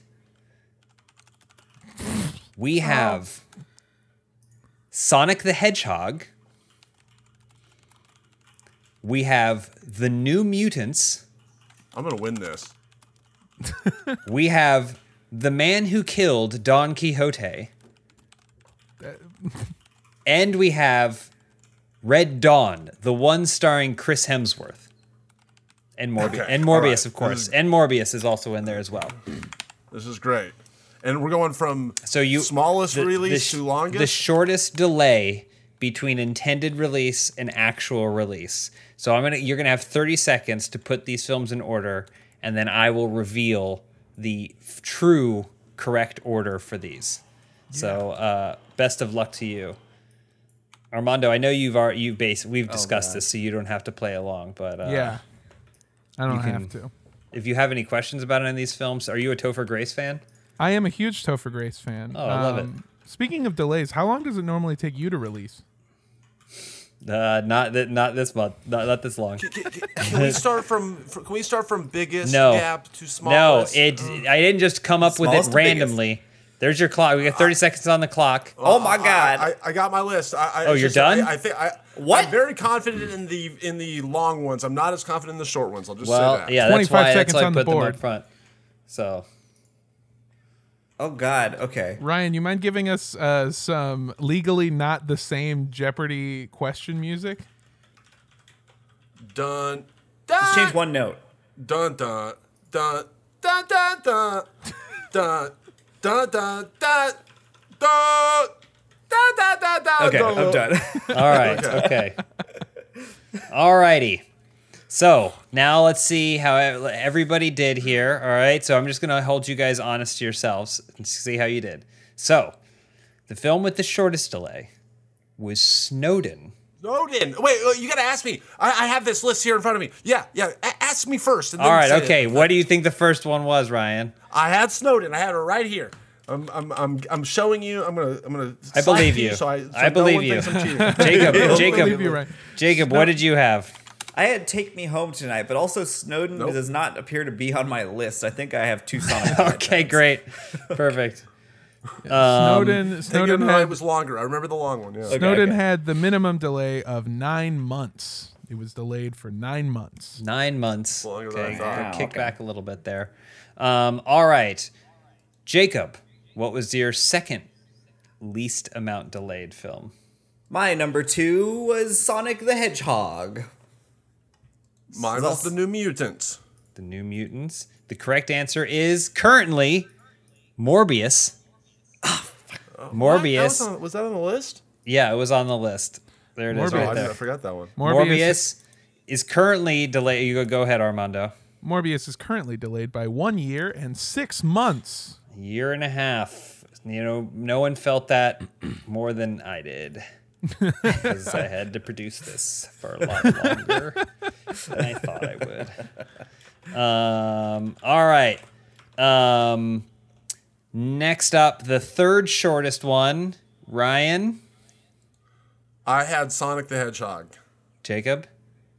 We have Sonic the Hedgehog. We have The New Mutants. I'm gonna win this. We have The Man Who Killed Don Quixote. And we have Red Dawn, the one starring Chris Hemsworth. And Morbius. Okay, And Morbius, right. of course. Is- And Morbius is also in there as well. This is great. And we're going from So you smallest the- release the to longest. The shortest delay between intended release and actual release. So I'm gonna you're gonna have 30 seconds to put these films in order, and then I will reveal the f- true correct order for these. So uh, best of luck to you. Armando, I know you've already you base we've discussed God. this, so you don't have to play along. But uh, yeah, I don't can- have to. if you have any questions about any of these films, are you a Topher Grace fan? I am a huge Topher Grace fan. Um, Oh, I love it. Speaking of delays, how long does it normally take you to release? Uh, not th- not this month. Not, not this long. Can we start from? Can we start from biggest No. gap to smallest? No, smallest? it. I didn't just come up with it Smallest to biggest. randomly. There's your clock. We got 30 seconds on the clock. Oh my god. I, I, I got my list. I, I, Oh, you're just- done? I, I think I. What? I'm very confident in the in the long ones. I'm not as confident in the short ones. I'll just say Well, that. yeah, that's 25 why that's seconds why I on the put them up front. So oh god. Okay. Ryan, you mind giving us uh, some legally not the same Jeopardy question music? Dun. Just change one note. Dun dun dun dun dun dun dun dun dun dun dun dun dun dun dun dun. Okay, I'm done. All right. okay. All righty. So now let's see how everybody did here. All right. So I'm just going to hold you guys honest to yourselves and see how you did. So the film with the shortest delay was Snowden. Snowden. Wait, wait, you gotta ask me. I, I have this list here in front of me. Yeah, yeah. A- ask me first. And then All right. say it. Okay. What do you think the first one was, Ryan? I had Snowden. I had it right here. I'm, I'm, I'm, I'm showing you. I'm gonna, I'm gonna. I believe to you. So I, so I no believe one you. thinks Jacob. Jacob. Jacob. What did you have? I had Take Me Home tonight, but also Snowden Nope. does not appear to be on my list. I think I have two songs. Okay. Great. Perfect. Snowden Taking Snowden it right had, was longer. I remember the long one. Yeah. Snowden okay. had the minimum delay of nine months. It was delayed for nine months. Nine months. Longer than I thought. Wow, kick okay. back a little bit there. Um, all right, Jacob, what was your second least amount delayed film? My number two was Sonic the Hedgehog. Mine was the New Mutants. The New Mutants. The correct answer is currently Morbius. Ah, uh, Morbius. That was, on, was that on the list? yeah, it was on the list. There it is Morbius. Oh, I, right did, I forgot that one. Morbius, Morbius is currently delayed. You go, go ahead, Armando. Morbius is currently delayed by one year and six months. year and a half. You know, no one felt that more than I did. Because I had to produce this for a lot longer than I thought I would. Um, all right. Um, next up, the third shortest one, Ryan, I had Sonic the Hedgehog. Jacob,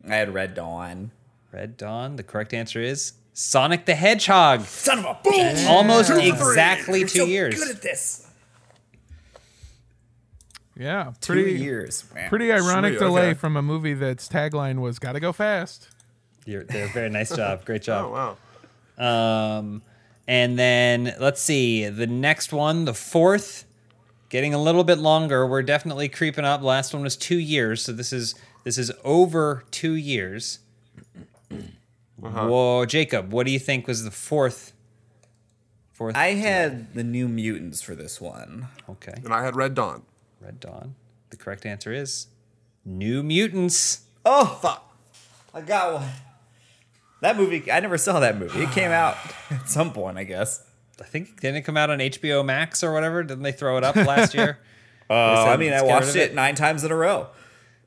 I had Red Dawn. Red Dawn. The correct answer is Sonic the Hedgehog. Son of a bitch! Almost Two for three. exactly You're two so years. Good at this. Yeah, Two pretty years. Wow. pretty ironic Sweet, delay okay. from a movie that's tagline was "Gotta go fast." You're, they're very nice job. Great job. Oh wow. Um, and then let's see the next one, the fourth, getting a little bit longer. We're definitely creeping up. Last one was two years, so this is this is over two years. Whoa, Jacob, what do you think was the fourth? Fourth. I had the New Mutants for this one. okay. And I had Red Dawn. Red Dawn. The correct answer is New Mutants. Oh fuck! I got one. That movie, I never saw that movie. It came out at some point, I guess. I think didn't it come out on HBO Max or whatever? Didn't they throw it up last year? Uh, I mean, I watched it it? nine times in a row.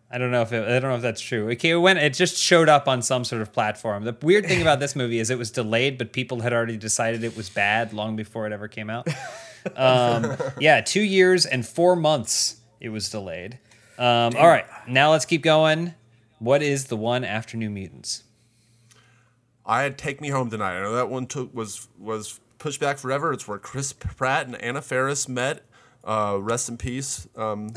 I don't know if it, I don't know if that's true. Okay, it went. It just showed up on some sort of platform. The weird thing about this movie is it was delayed, but people had already decided it was bad long before it ever came out. Um, yeah, two years and four months it was delayed. Um, all right, now let's keep going. What is the one after New Mutants? I had Take Me Home Tonight. I know that one took was was pushed back forever. It's where Chris Pratt and Anna Faris met. Uh, rest in peace. Um,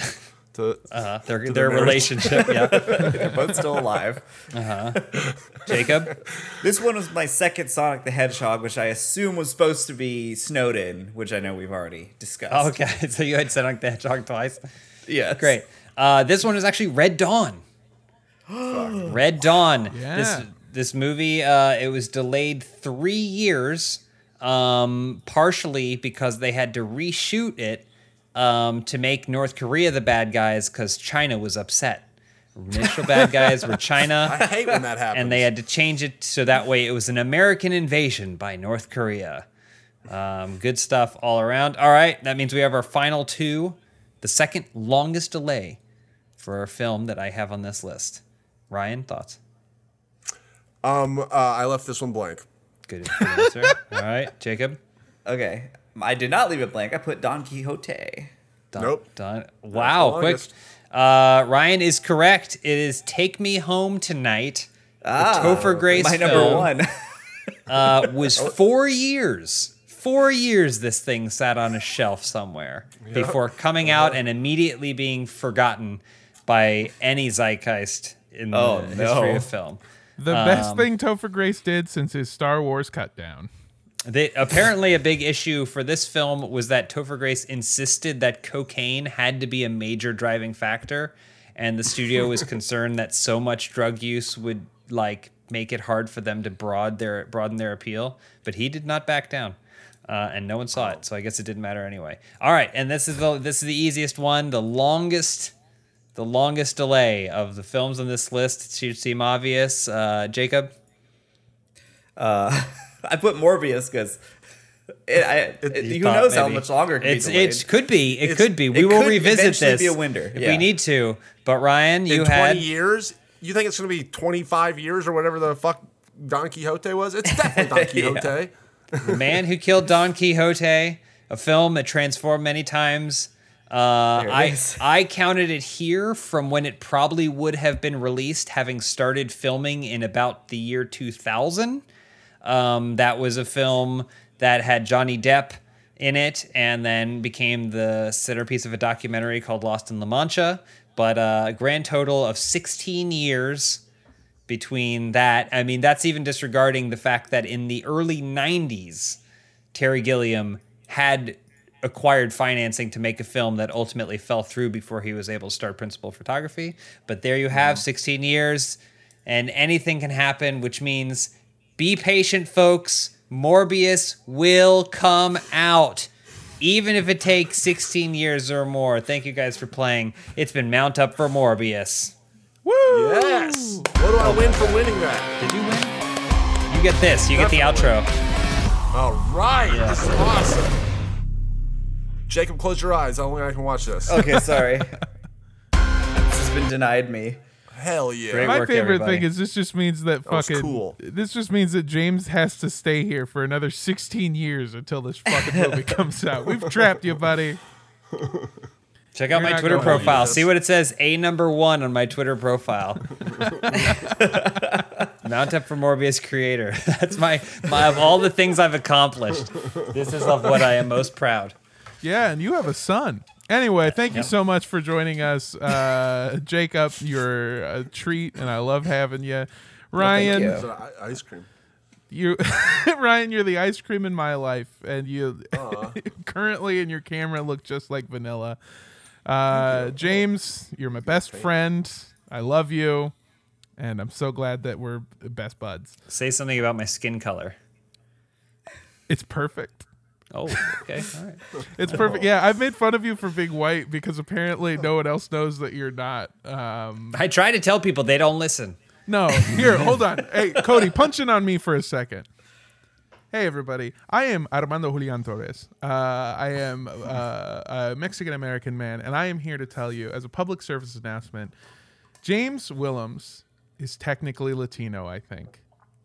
to Uh, their the their marriage. relationship. Yeah, They're both still alive. Uh huh. Jacob. This one was my second Sonic the Hedgehog, which I assume was supposed to be Snowden, which I know we've already discussed. Oh, okay, so you had Sonic the Hedgehog twice. Yeah, Great. Uh, this one is actually Red Dawn. Red Dawn. Yeah. This this movie uh, it was delayed three years, um, partially because they had to reshoot it um, to make North Korea the bad guys because China was upset. Initial bad guys were China. I hate when that happens. and they had to change it so that way it was an American invasion by North Korea. Um, good stuff all around. All right, that means we have our final two. The second longest delay for a film that I have on this list. Ryan, thoughts? um, uh, I left this one blank. Good, good answer. all right, Jacob. Okay. I did not leave it blank. I put Don Quixote. Don, Nope. Don. Wow, quick. Uh, Ryan is correct. It is "Take Me Home Tonight." Ah, Topher Grace my number film. one. Uh, was four years. Four years this thing sat on a shelf somewhere before coming out and immediately being forgotten by any zeitgeist in the Oh, history of film. The Um, best thing Topher Grace did since his Star Wars cut down. They, apparently, a big issue for this film was that Topher Grace insisted that cocaine had to be a major driving factor, and the studio was concerned that so much drug use would like make it hard for them to broad their broaden their appeal. But he did not back down, uh, and no one saw it, so I guess it didn't matter anyway. All right, and this is the this is the easiest one, the longest. The longest delay of the films on this list it should seem obvious. Uh, Jacob, Uh, I put Morbius because it, I, it, who thought knows how much longer it can it's be it could be it It's- could be we will could revisit eventually this be a winner, if yeah. we need to but ryan you in had 20 years, you think it's going to be 25 years or whatever the fuck Don Quixote was? It's definitely Don Quixote. the man who killed don quixote a film that transformed many times uh, I, is. I counted it here from when it probably would have been released, having started filming in about the year 2000. Um, that was a film that had Johnny Depp in it and then became the centerpiece of a documentary called Lost in La Mancha. But uh, a grand total of 16 years between that. I mean, that's even disregarding the fact that in the early 90s, Terry Gilliam had acquired financing to make a film that ultimately fell through before he was able to start principal photography. But there you have 16 years, and anything can happen, which means be patient, folks. Morbius will come out. Even if it takes 16 years or more. Thank you guys for playing. It's been Mount Up for Morbius. Woo! Yes. What do I win for winning that? Did you win? You get this. You get the outro. All right. This is awesome. Jacob, close your eyes. Only I can watch this. Okay, sorry. this has been denied me. Hell yeah. Great My work, favorite everybody. thing is this just means that was fucking cool. this just means that James has to stay here for another 16 years until this fucking movie comes out. We've trapped you, buddy. Check out You're my Twitter profile. See what it says. A number one on my Twitter profile. Mount up for Morbius creator. That's my, my of all the things I've accomplished. This is of what I am most proud. Yeah, and you have a son. Anyway, thank you so much for joining us, uh, Jacob. You're a treat, and I love having you. Ryan, you. I- ice cream? you Ryan, you're the ice cream in my life, and you currently in your camera look just like vanilla. Uh, James, you're my best friend. I love you, and I'm so glad that we're best buds. Say something about my skin color. It's perfect. Oh, okay. All right. It's perfect. Yeah, I've made fun of you for being white because apparently no one else knows that you're not. Um, I try to tell people they don't listen. no, here, hold on. Hey, Cody, punch in on me for a second. Hey, everybody. I am Armando Julian Torres. Uh, I am uh, a Mexican American man, and I am here to tell you, as a public service announcement, James Willems is technically Latino, I think.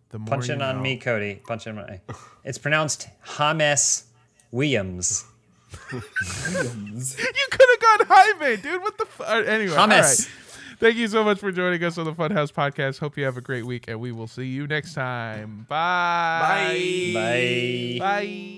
The more Punch in on know. me, Cody. Punch in my. It's pronounced James Williams. You could have gone Jaime, dude. What the fuck? Uh, anyway, all Hummus. right. Thank you so much for joining us on the Funhaus Podcast. Hope you have a great week, and we will see you next time. Bye. Bye. Bye. Bye.